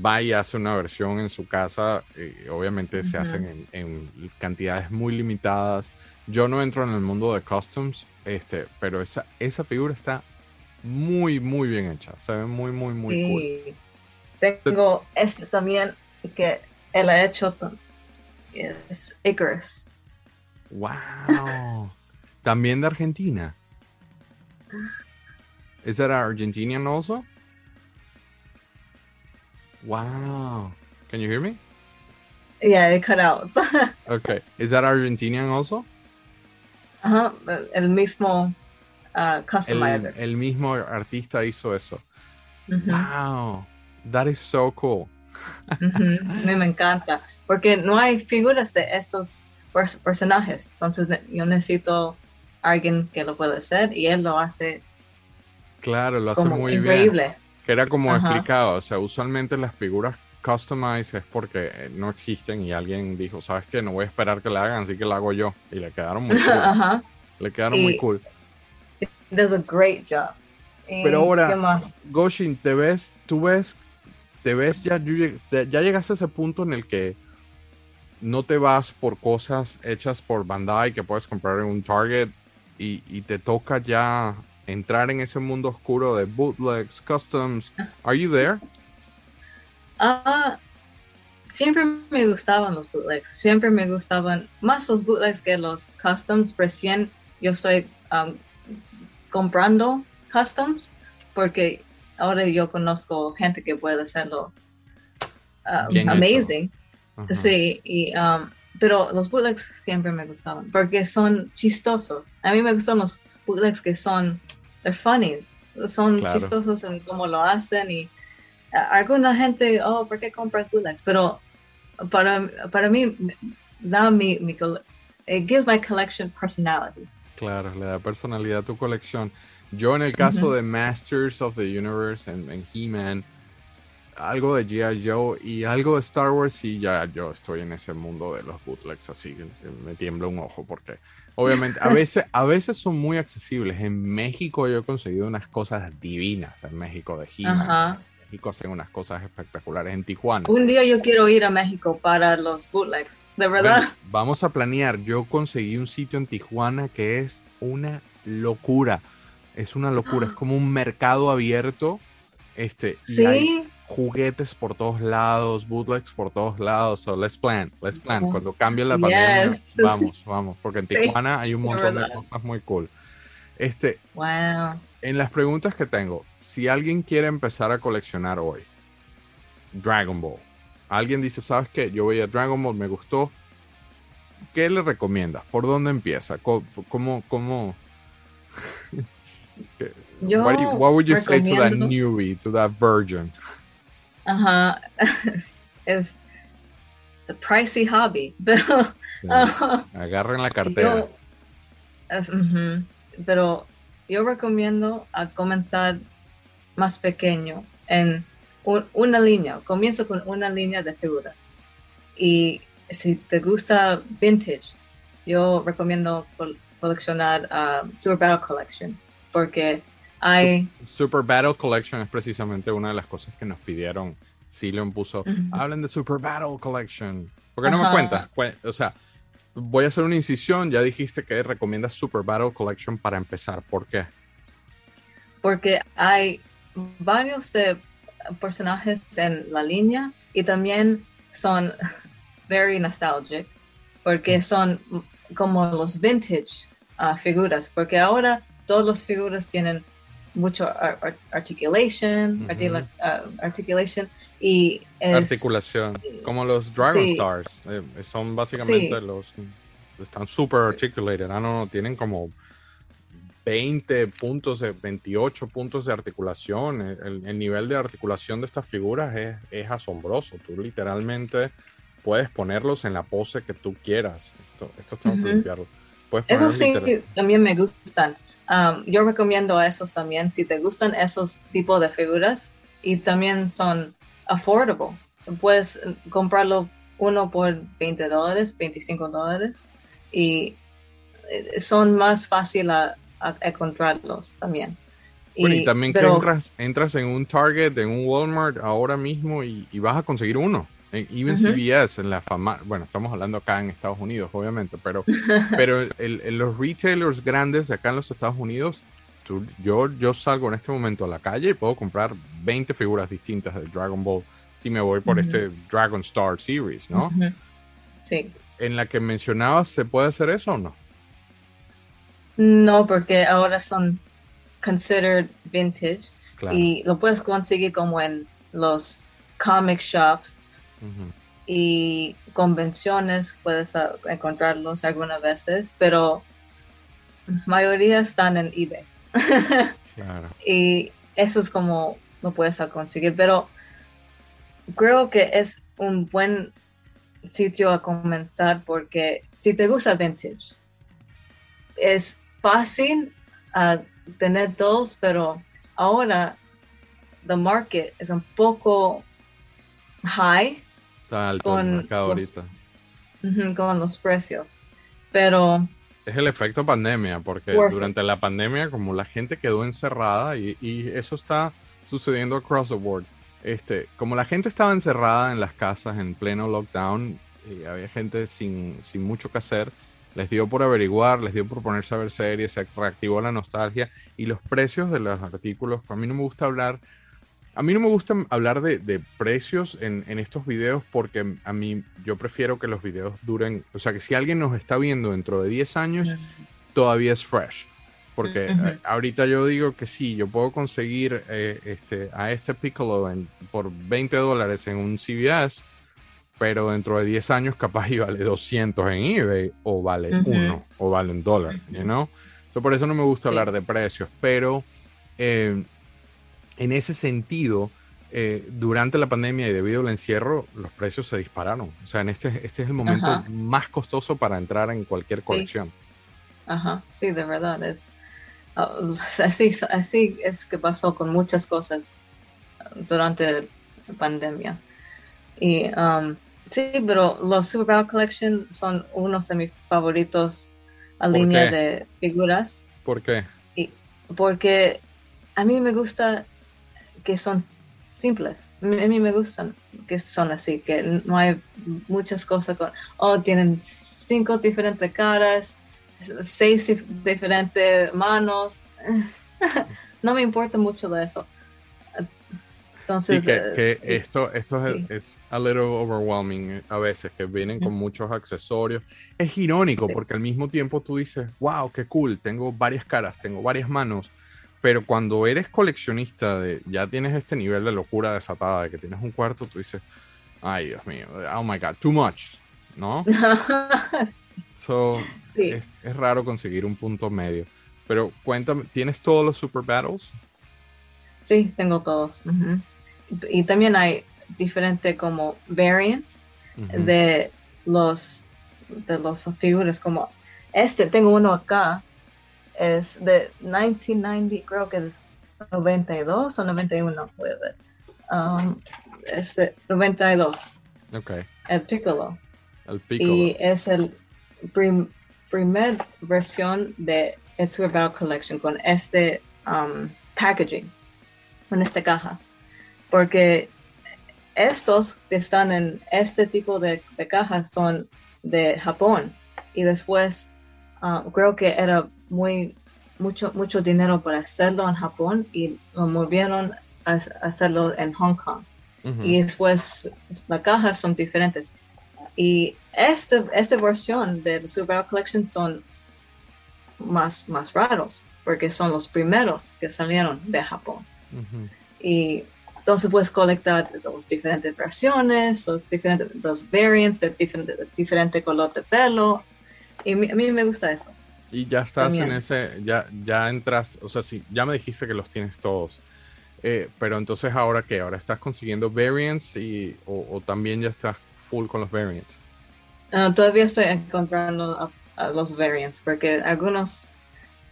va y hace una versión en su casa. y obviamente se Ujú. hacen en, en cantidades muy limitadas. Yo no entro en el mundo de customs, este, pero esa, esa figura está muy, muy bien hecha. Se ve muy, muy, muy cool. Tengo este también que él ha hecho. Es Icarus. Wow. También de Argentina. Is that Argentinian also? Wow. Can you hear me? Yeah, it cut out. Okay. Is that Argentinian also? Ajá, el mismo El, customizer. el mismo artista hizo eso. Ujú, Wow. That is so cool. ujú. A mí me encanta. Porque no hay figuras de estos pers- personajes. Entonces yo necesito alguien que lo pueda hacer y él lo hace Claro, lo hace muy bien. increíble. Que era como Ajá. explicaba, o sea, usualmente las figuras customized es porque eh, no existen y alguien dijo, ¿sabes qué? No voy a esperar que la hagan, así que la hago yo. Y le quedaron muy cool. Ajá. le quedaron muy Y- cool. Does a great job. Y, Pero ahora- ¿qué más? Goshin, ¿te ves, tú ves, te ves ya, ya llegaste a ese punto en el que no te vas por cosas hechas por Bandai que puedes comprar en un Target y, y te toca ya entrar en ese mundo oscuro de bootlegs, customs. Are you there? Ah, siempre me gustaban los bootlegs, siempre me gustaban más los bootlegs que los customs. Recién yo estoy um, comprando customs porque ahora yo conozco gente que puede hacerlo hecho. amazing. Sí, y, um, pero los bootlegs siempre me gustaban porque son chistosos. A mí me gustan los bootlegs que son, they're funny, son Claro. chistosos en cómo lo hacen y uh, alguna gente, oh, ¿por qué compras bootlegs? Pero para, para mí, da mi, mi, it gives my collection personality. Claro, le da personalidad a tu colección. Yo en el caso de Masters of the Universe en, en He-Man, algo de G.I. Joe y algo de Star Wars, y ya yo estoy en ese mundo de los bootlegs, así que me tiembla un ojo porque obviamente a veces, a veces son muy accesibles. En México yo he conseguido unas cosas divinas, en México de He-Man. México hacen unas cosas espectaculares. En Tijuana. Un día yo quiero ir a México para los bootlegs, de verdad. Bueno, vamos a planear. Yo conseguí un sitio en Tijuana que es una locura. Es una locura. Es como un mercado abierto. Este, y hay sí, juguetes por todos lados, bootlegs por todos lados. So let's plan, let's plan. Cuando cambie la Yes, pandemia, sí. vamos, vamos. Porque en Sí, Tijuana hay un montón de cosas muy cool. Este, wow. en las preguntas que tengo, si alguien quiere empezar a coleccionar hoy, Dragon Ball. Alguien dice, ¿sabes qué? Yo veía Dragon Ball, me gustó. ¿Qué le recomiendas? ¿Por dónde empieza? ¿Cómo? cómo, cómo- Yo what, do you- what would you say to that newbie, to that virgin? Ajá, es, es- a pricey hobby, pero Sí. ah, Agarren la cartera. yo, es- ujú, pero yo recomiendo a comenzar más pequeño en un- una línea. Comienza con una línea de figuras. Y si te gusta vintage, yo recomiendo col- coleccionar ah, Super Battle Collection porque hay Super Battle Collection es precisamente una de las cosas que nos pidieron. Leon puso, Ujú. hablen de Super Battle Collection. ¿Por qué no me Ajá. cuentas? Cu- O sea, voy a hacer una incisión. Ya dijiste que recomiendas Super Battle Collection para empezar. ¿Por qué? porque hay varios de personajes en la línea y también son very nostalgic porque son como los vintage ah, figuras porque ahora todas las figuras tienen mucho ar- ar- articulation articulation y es Articulación. Como los Dragon Sí. Stars. eh, son básicamente Sí. los... Están super articulated. Ah, no, no, tienen como 20 puntos, de, 28 puntos de articulación. El, el nivel de articulación de estas figuras es, es asombroso. Tú literalmente puedes ponerlos en la pose que tú quieras. Esto, esto Ujú. limpiarlo. Puedes Eso sí, literal- también me gustan. Um, yo recomiendo a esos también, si te gustan esos tipos de figuras y también son affordable. Puedes eh, comprarlo uno por 20 dólares, 25 dólares y eh, son más fácil a, a encontrarlos también. Bueno, y también pero- que entras, entras en un Target, en un Walmart ahora mismo y, y vas a conseguir uno. En even Ujú. CVS, en la fama, bueno, estamos hablando acá en Estados Unidos, obviamente, pero, pero el- el- los retailers grandes de acá en los Estados Unidos, tú- yo, yo salgo en este momento a la calle y puedo comprar 20 figuras distintas de Dragon Ball si me voy por este Dragon Star Series, ¿no? Sí. En la que mencionabas, ¿se puede hacer eso o no? No, porque ahora son considered vintage Claro. y lo puedes conseguir como en los comic shops Y convenciones puedes encontrarlos algunas veces, pero mayoría están en eBay. Claro. y eso es como lo puedes conseguir, pero creo que es un buen sitio a comenzar porque si te gusta vintage, es fácil ah, tener todos, pero ahora the market es un poco high Está alto el Con mercado los- ahorita. Con los precios. Pero Es el efecto pandemia, porque Worth it. durante la pandemia, como la gente quedó encerrada, y, y eso está sucediendo across the board, este, como la gente estaba encerrada en las casas en pleno lockdown, y había gente sin, sin mucho que hacer, les dio por averiguar, les dio por ponerse a ver series, se reactivó la nostalgia y los precios de los artículos. A mí no me gusta hablar, a mí no me gusta hablar de, de precios en, en estos videos porque a mí yo prefiero que los videos duren, o sea, que si alguien nos está viendo dentro de 10 años, todavía es fresh. Porque Ujú. eh, ahorita yo digo que sí, yo puedo conseguir eh, este, a este Piccolo en- por 20 dólares en un CVS, pero dentro de 10 años capaz y vale 200 en eBay o vale Ujú. 1 o vale un dólar, you know? So, por eso no me gusta hablar de precios, pero eh, en ese sentido, eh, durante la pandemia y debido al encierro, los precios se dispararon. O sea, en este, este es el momento Ajá. más costoso para entrar en cualquier colección. Ajá, sí, de verdad es. ah, así, así es que pasó con muchas cosas durante la pandemia. Y um, sí, pero los Super Collection son unos de mis favoritos a ¿Por línea qué? de figuras. ¿Por qué? porque a mí me gusta que son simples. A mí me gustan que son así, que no hay muchas cosas con, oh, tienen cinco diferentes caras, seis dif- diferentes manos. no me importa mucho de eso. Entonces, que, eh, que sí. esto, esto es, sí. es a little overwhelming eh, a veces, que vienen con muchos accesorios. Es irónico Sí. porque al mismo tiempo tú dices, wow, qué cool, tengo varias caras, tengo varias manos, pero cuando eres coleccionista, de, ya tienes este nivel de locura desatada, de que tienes un cuarto, tú dices, ay Dios mío, oh my god, too much, ¿no? So, sí. es, es raro conseguir un punto medio. Pero cuéntame, ¿tienes todos los Super Battles? Sí, tengo todos. Y y también hay diferentes como variants. De los de los figuras como este tengo uno acá es de 1990 creo que es 92 o 91 voy a ver um, es de 92 Ok, el piccolo. El piccolo. y es el prim, primer versión de el Super Battle Collection con este um, packaging, con esta caja. Porque estos que están en este tipo de, de cajas son de Japón. Y después uh, creo que era muy mucho mucho dinero para hacerlo en Japón y lo movieron a, a hacerlo en Hong Kong Ujú. y después las cajas son diferentes. Y este, esta versión del Super Collection son más, más raros, porque son los primeros que salieron de Japón. Ujú. Y entonces puedes colectar las diferentes versiones, los diferentes los variants de diferente, de diferente color de pelo. Y a mí me gusta eso. Y ya estás en ese, ya, ya entras, o sea, sí, ya me dijiste que los tienes todos. Eh, pero entonces ahora qué, ahora estás consiguiendo variants y, o, o también ya estás full con los variants. Ah, todavía estoy encontrando a- a los variants, porque algunos,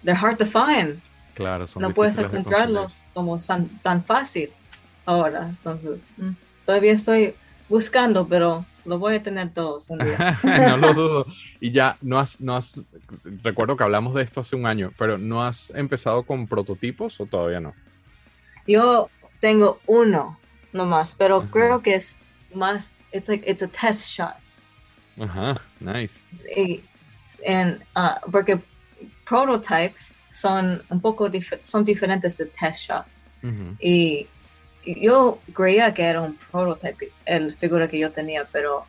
they're hard to find. Claro, son no puedes encontrarlos como tan, tan fácil ahora. Entonces, mm, todavía estoy buscando, pero lo voy a tener todos un día. no lo dudo. Y ya no has, no has, recuerdo que hablamos de esto hace un año, pero ¿no has empezado con prototipos o todavía no? Yo tengo uno nomás, pero creo que es más, it's like, it's a test shot. Ajá, nice. Y- en, ah, porque prototypes son un poco dif- son diferentes de test shots. Y yo creía que era un prototype, el figura que yo tenía, pero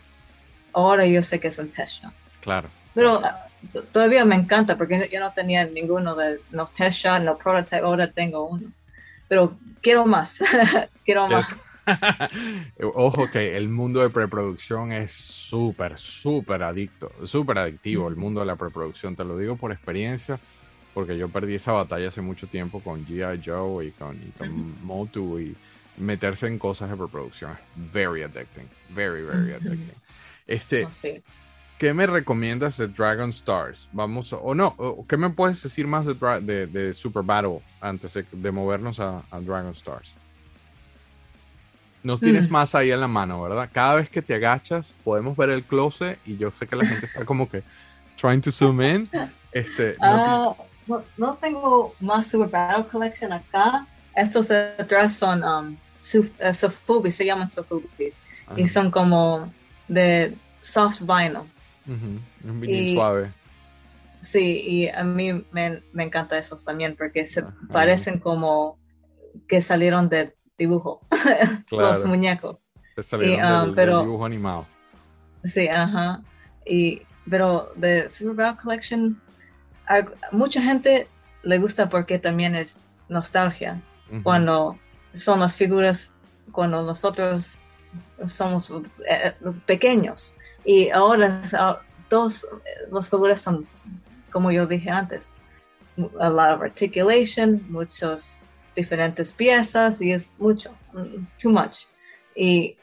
ahora yo sé que es un test shot. Claro. Pero ah, todavía me encanta porque yo no tenía ninguno de no test shot, no prototype, ahora tengo uno. Pero quiero más, quiero Quiero- más. Ojo que el mundo de preproducción es súper, súper adicto, súper adictivo el mundo de la preproducción. Te lo digo por experiencia, porque yo perdí esa batalla hace mucho tiempo con G.I. Joe y con, y con Motu y meterse en cosas de preproducción es very addicting, very, very addicting. Este, No sé. ¿qué me recomiendas de Dragon Stars? Vamos, o no, ¿qué me puedes decir más de, de- de Super Battle antes de, de movernos a, a Dragon Stars? Nos tienes Mm. más ahí en la mano, ¿verdad? Cada vez que te agachas, podemos ver el close y yo sé que la gente está como que trying to zoom in. Este, no Ah, no, no tengo más Super Battle Collection acá. Estos atrás son um, suf- eh, sofubis, se llaman ti- Y Ajá. son como de soft vinyl. Ujú, Un vinil y- suave. Sí, y a mí me, me encanta esos también porque se Ajá. parecen como que salieron de dibujo, los Claro. muñecos. Te salieron ah, del- del pero- dibujo animado. Sí, ajá. Y, pero de Super Collection, a mucha gente le gusta porque también es nostalgia. Ujú. Cuando son las figuras, cuando nosotros somos eh, pequeños. Y ahora ah, todos eh, las figuras son, como yo dije antes, a lot of articulation, muchas diferentes piezas y es mucho, mm, too much. Y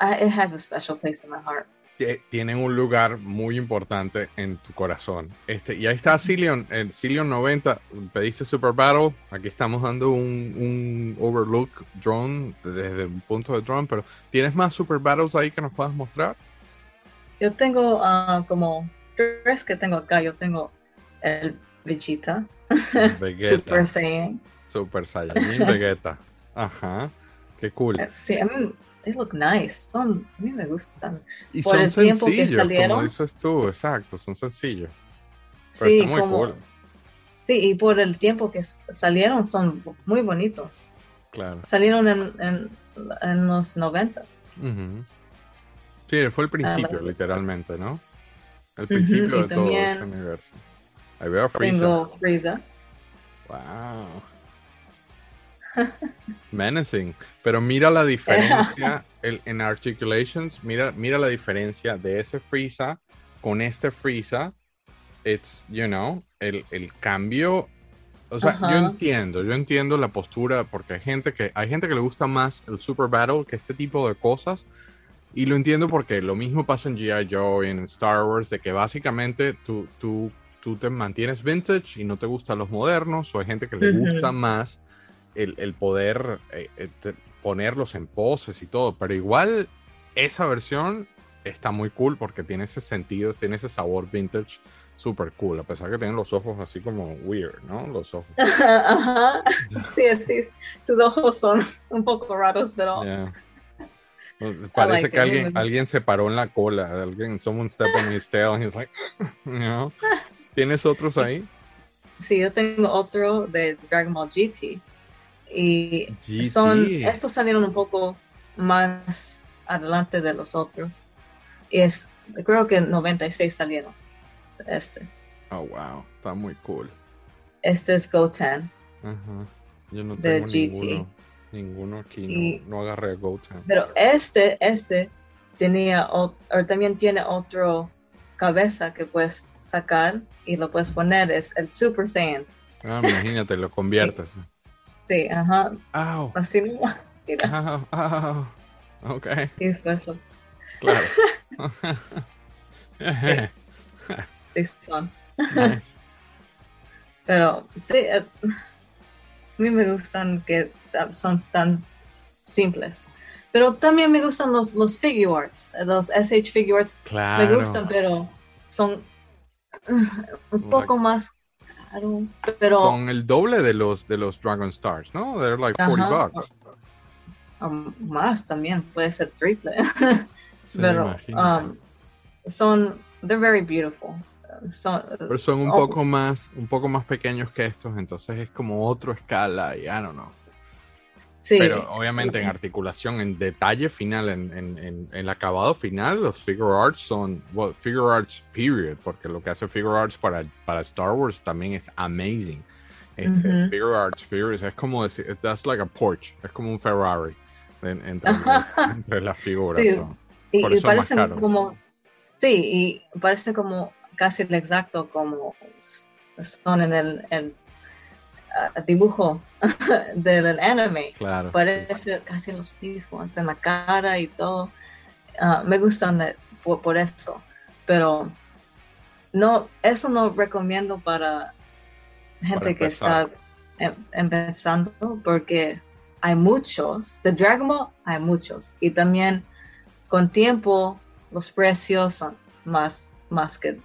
I- it has a special place in my heart. Tie- tienen un lugar muy importante en tu corazón. Este, y ahí está Cillion, el Cillion 90, pediste Super Battle, aquí estamos dando un, un overlook drone desde un punto de drone, pero ¿tienes más Super Battles ahí que nos puedas mostrar? Yo tengo ah, como tres que tengo acá. Yo tengo el Vegeta, Vegeta, Super Saiyan. Super Saiyajin, Vegeta. Ajá, qué cool. Eh, Sí, a mí, they look nice. Son, a mí me gustan. Y por son el tiempo que sencillos, como dices tú, exacto, son sencillos. Pero Sí, muy como, cool, sí, y por el tiempo que salieron son muy bonitos. claro. Salieron en, en, en los noventas. Ujú. Sí, fue el principio, la- literalmente, ¿no? El principio de todo ese universo. Ahí veo a. Tengo Frieza. Wow. Menacing. Pero mira la diferencia el- en Articulations. Mira, mira la diferencia de ese Frieza con este Frieza. It's, you know, el, el cambio. O sea, yo Ajá. entiendo, yo entiendo la postura porque hay gente que hay gente que le gusta más el Super Battle que este tipo de cosas. Y lo entiendo porque lo mismo pasa en G.I. Joe y en Star Wars, de que básicamente tú, tú, tú te mantienes vintage y no te gustan los modernos, o hay gente que le Ujú. gusta más el, el poder eh, eh, ponerlos en poses y todo, pero igual esa versión está muy cool porque tiene ese sentido, tiene ese sabor vintage super cool, a pesar que tienen los ojos así como weird, ¿no? Los ojos. Ajá. Sí, sí, sus ojos son un poco raros, pero Yeah. Parece like que it. alguien, alguien se paró en la cola, alguien, someone stepped on his tail and he's like, you know. ¿Tienes otros ahí? sí, yo tengo otro de Dragon Ball GT. Y GT. son, estos salieron un poco más adelante de los otros. Y es, creo que en 96 salieron. Este, Oh, wow, está muy cool. este es Goten. Ajá. Yo no De tengo GT. ninguno, ninguno aquí, Y- no, no agarré Goten. Pero este, este tenía, o, o también tiene otro cabeza que puedes sacar y lo puedes poner, es el Super Saiyan. Ah, imagínate, lo conviertes. Sí, ajá, así no. Mira. Ok, y después lo, claro. sí son. Nice. Pero sí, eh, a mí me gustan que son tan simples. Pero también me gustan los, los figure arts, eh, los SH figure arts Claro. me gustan, pero son un poco más Pero Son el doble de los de los Dragon Stars, ¿no? They're like 40 Ajá. bucks. um, más también, puede ser triple. Sí, pero um, son, they're very beautiful. Son, Pero son un oh. poco más, un poco más pequeños que estos, entonces es como otra escala y I don't know. Sí, Pero obviamente en articulación, en detalle final, en, en, en- en el acabado final, los figure arts son, well, figure arts period, porque lo que hace figure arts para, para Star Wars también es amazing. Este. Figure arts period es como decir, that's like a Porsche, es como un Ferrari en- entre, Ajá. entre las figuras. Sí. y, por y eso es más parecen caro. como, sí, y parece como casi el exacto como son en el, el, dibujo del anime. Claro. Parece casi los mismos en la cara y todo. Ah, me gustan de- por, por eso, pero no, eso no recomiendo para gente que está em- empezando porque hay muchos, de Dragon Ball hay muchos y también con tiempo los precios son más, más que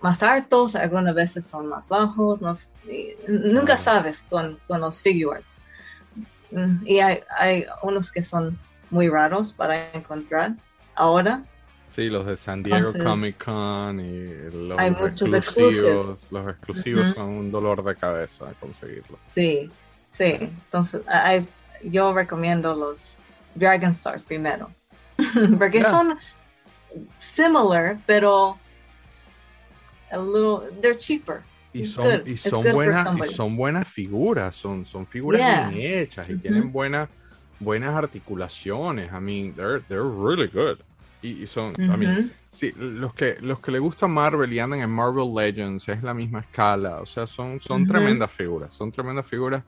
más altos, algunas veces son más bajos, no nunca Claro. sabes con, con los figures. Mm, Y hay, hay unos que son muy raros para encontrar ahora. Sí, los de San Diego Entonces, Comic Con y los hay muchos exclusivos. exclusives. Los exclusivos son un dolor de cabeza conseguirlos. Sí, sí. Entonces, hay- yo recomiendo los Dragon Stars primero. Porque Yeah. son similar, pero a little, they're cheaper. Y son, good. y son buenas, y son buenas figuras, son, son figuras Yeah. bien hechas y Ujú. tienen buenas, buenas articulaciones. I mean, they're, they're really good. Y, y son, I mean, Ujú. sí, los que, los que le gusta Marvel y andan en Marvel Legends es la misma escala. O sea, son, son Ujú. tremendas figuras. Son tremendas figuras.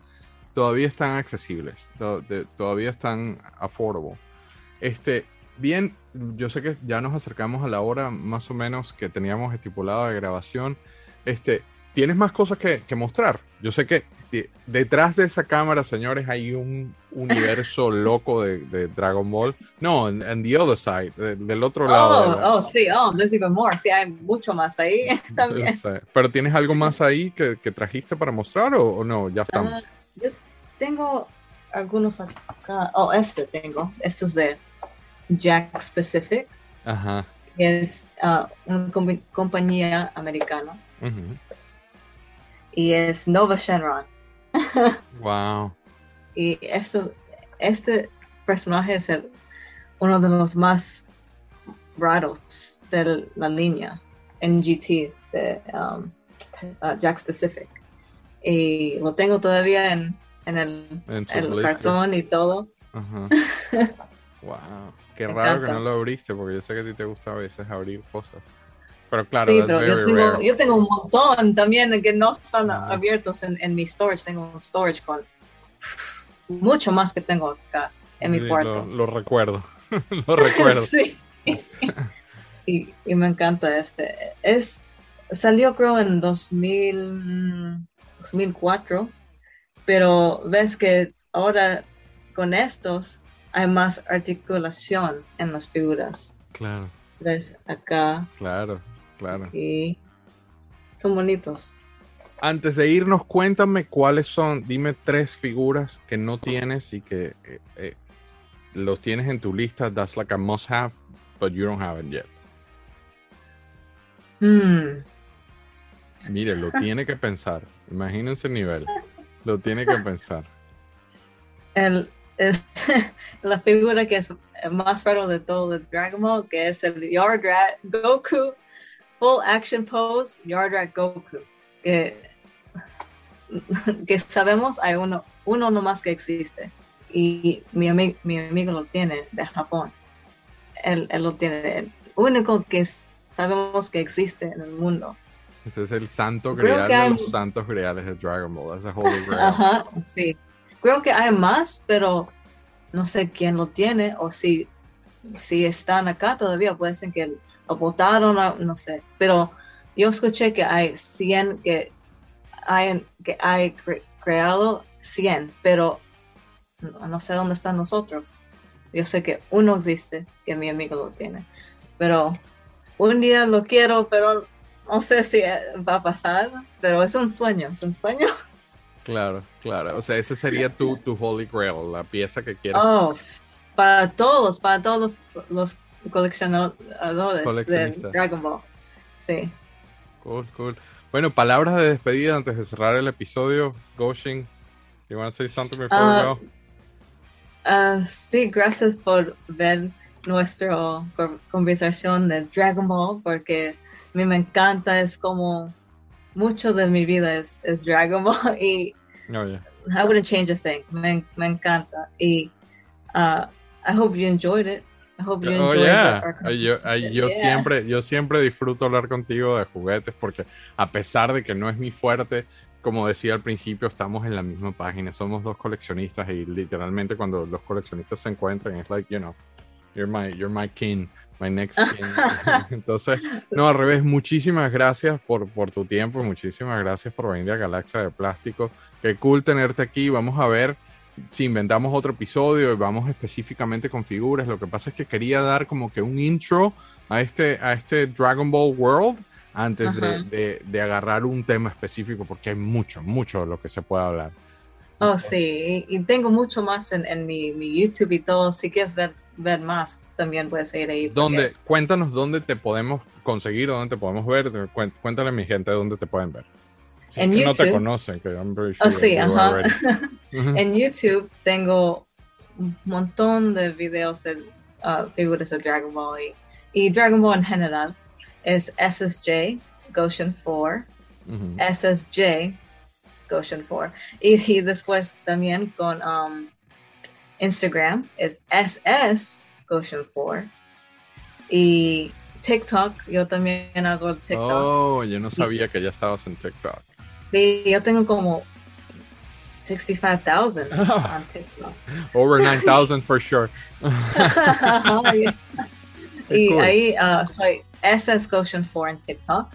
Todavía están accesibles. to- de- todavía están affordable. Este, bien, yo sé que ya nos acercamos a la hora más o menos que teníamos estipulada de grabación. Este, ¿tienes más cosas que, que mostrar? Yo sé que de- detrás de esa cámara, señores, hay un universo loco de, de Dragon Ball. No, en the other side, de- del otro lado. de la- Oh, oh, sí, oh, there's even more. Sí, hay mucho más ahí también. Pero ¿tienes algo más ahí que, que trajiste para mostrar o, o no? Ya estamos. Ah, yo tengo algunos acá. Oh, este tengo. Esto es de Jack Specific. Ajá. que Es ah, una compa- compañía americana. Y es Nova Shenron. Wow. Y eso, este personaje es el- uno de los más raros de la línea en GT de um, uh, Jack Specific. Y lo tengo todavía en, en el, En cartón y todo. Ajá. Wow. Qué Me raro que no lo abriste porque yo sé que a ti te gusta a veces abrir cosas. Pero claro, sí, that's pero yo tengo, rare. yo tengo un montón también que no están Ah. abiertos en, en mi storage. Tengo un storage con mucho más que tengo acá en mi Sí, cuarto. Lo, lo recuerdo. Lo recuerdo. Sí. y, y me encanta este. Es, salió creo en 2000, 2004, pero ves que ahora con estos hay más articulación en las figuras. Claro, ¿Ves? Acá claro, claro. y son bonitos. Antes de irnos, cuéntame cuáles son, dime tres figuras que no tienes y que eh, eh, los tienes en tu lista. That's like a must have, but you don't have it yet. Hmm. Mire, lo tiene que pensar. Imagínense el nivel. Lo tiene que pensar. el, el- la figura que es más raro de todo de Dragon Ball, que es el Yardrat Goku Full Action Pose Yardrat Goku. Que, que sabemos hay uno, uno nomás que existe. Y mi, ami- mi amigo lo tiene de Japón. Él, él lo tiene. El único que sabemos que existe en el mundo. Ese es el santo grial de los santos griales de Dragon Ball. That's a holy grail. Ajá, sí. Creo que hay más, pero no sé quién lo tiene o si, si están acá todavía. Puede ser que lo votaron, no sé. Pero yo escuché que hay 100 que hay, que hay cre- creado 100, pero no, sé dónde están nosotros. Yo sé que uno existe, que mi amigo lo tiene. Pero un día lo quiero, pero no sé si va a pasar. Pero es un sueño, es un sueño. Claro, claro. O sea, ese sería tu, tu holy grail, la pieza que quieres. Oh, para todos, para todos los, los coleccionadores de. Dragon Ball. Sí. Cool, cool. Bueno, palabras de despedida antes de cerrar el episodio. Goshin, you want to say something before we Ah, go? Ah, sí, gracias por ver nuestra co- conversación de Dragon Ball, porque a mí me encanta, es como mucho de mi vida es, es Dragon Ball y Oh, yeah. I wouldn't change a thing. Me, me encanta. Y uh, I hope you enjoyed it. I hope you Oh, enjoyed yeah. our Yo, yo Yeah. siempre, yo siempre disfruto hablar contigo de juguetes porque a pesar de que no es mi fuerte, como decía al principio, estamos en la misma página. Somos dos coleccionistas y literalmente cuando los coleccionistas se encuentran es like, you know, you're my, you're my king, my next king. Entonces, no, al revés, muchísimas gracias por, por tu tiempo, muchísimas gracias por venir a Galaxia de Plástico. Qué cool tenerte aquí. Vamos a ver si inventamos otro episodio y vamos específicamente con figuras. Lo que pasa es que quería dar como que un intro a este, a este Dragon Ball World antes de, de- de agarrar un tema específico, porque hay mucho, mucho de lo que se puede hablar. Oh, sí, y, y tengo mucho más en, en mi, mi YouTube y todo. Si quieres ver, ver más, también puedes ir ahí. porque- ¿Dónde, cuéntanos dónde te podemos conseguir o dónde te podemos ver. Cuént- Cuéntale a mi gente dónde te pueden ver. Si En que no te YouTube. conocen, que I'm pretty Oh, sure sí, ajá. En YouTube tengo un montón de videos de uh, figuras de Dragon Ball y, y Dragon Ball en general. Es SSJ Goshen 4, Ujú. SSJ Goshen 4. Y, y después también con um, Instagram es SS Goshen 4. Y TikTok, yo también hago TikTok. Oh, yo no sabía que ya estabas en TikTok. Y yo tengo como 65,000 Ah. on TikTok. Over 9,000 for sure. Y cool. ahí uh, soy SS Goshen 4 en TikTok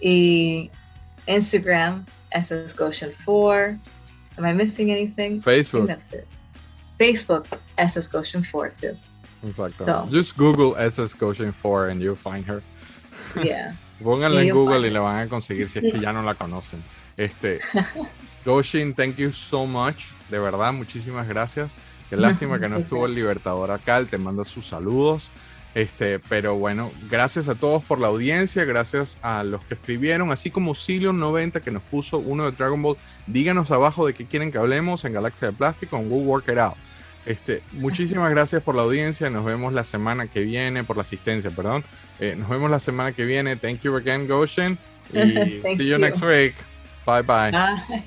y Instagram SS Goshen 4. Am I missing anything? Facebook. that's it. Facebook SS Goshen 4 too. Exacto. So. Just Google SS Goshen 4 and you'll find her. Yeah. Pónganla en Google y la van a conseguir si es que ya no la conocen. Este, Goshin, thank you so much. De verdad, muchísimas gracias. Qué lástima que no estuvo el Libertador acá. Él te manda sus saludos. Este, pero bueno, gracias a todos por la audiencia, gracias a los que escribieron, así como Cilion90 que nos puso uno de Dragon Ball. Díganos abajo de qué quieren que hablemos en Galaxia de Plástico, en We'll Work It Out. Este, muchísimas gracias por la audiencia. Nos vemos la semana que viene, por la asistencia, perdón. Eh, nos vemos la semana que viene. Thank you again, Goshen. Y see you you. next week. Bye bye. Bye.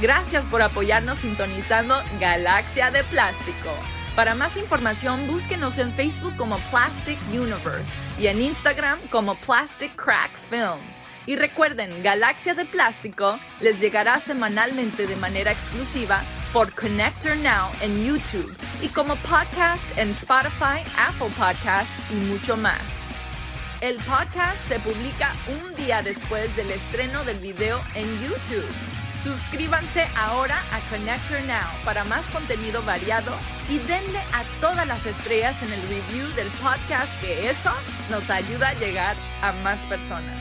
Gracias por apoyarnos sintonizando Galaxia de Plástico. Para más información, búsquenos en Facebook como Plastic Universe y en Instagram como Plastic Crack Film. Y recuerden, Galaxia de Plástico les llegará semanalmente de manera exclusiva por Connector Now en YouTube y como podcast en Spotify, Apple Podcast y mucho más. El podcast se publica un día después del estreno del video en YouTube. Suscríbanse ahora a Connector Now para más contenido variado y denle a todas las estrellas en el review del podcast que eso nos ayuda a llegar a más personas.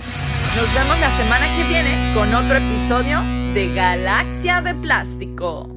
Nos vemos la semana que viene con otro episodio de Galaxia de Plástico.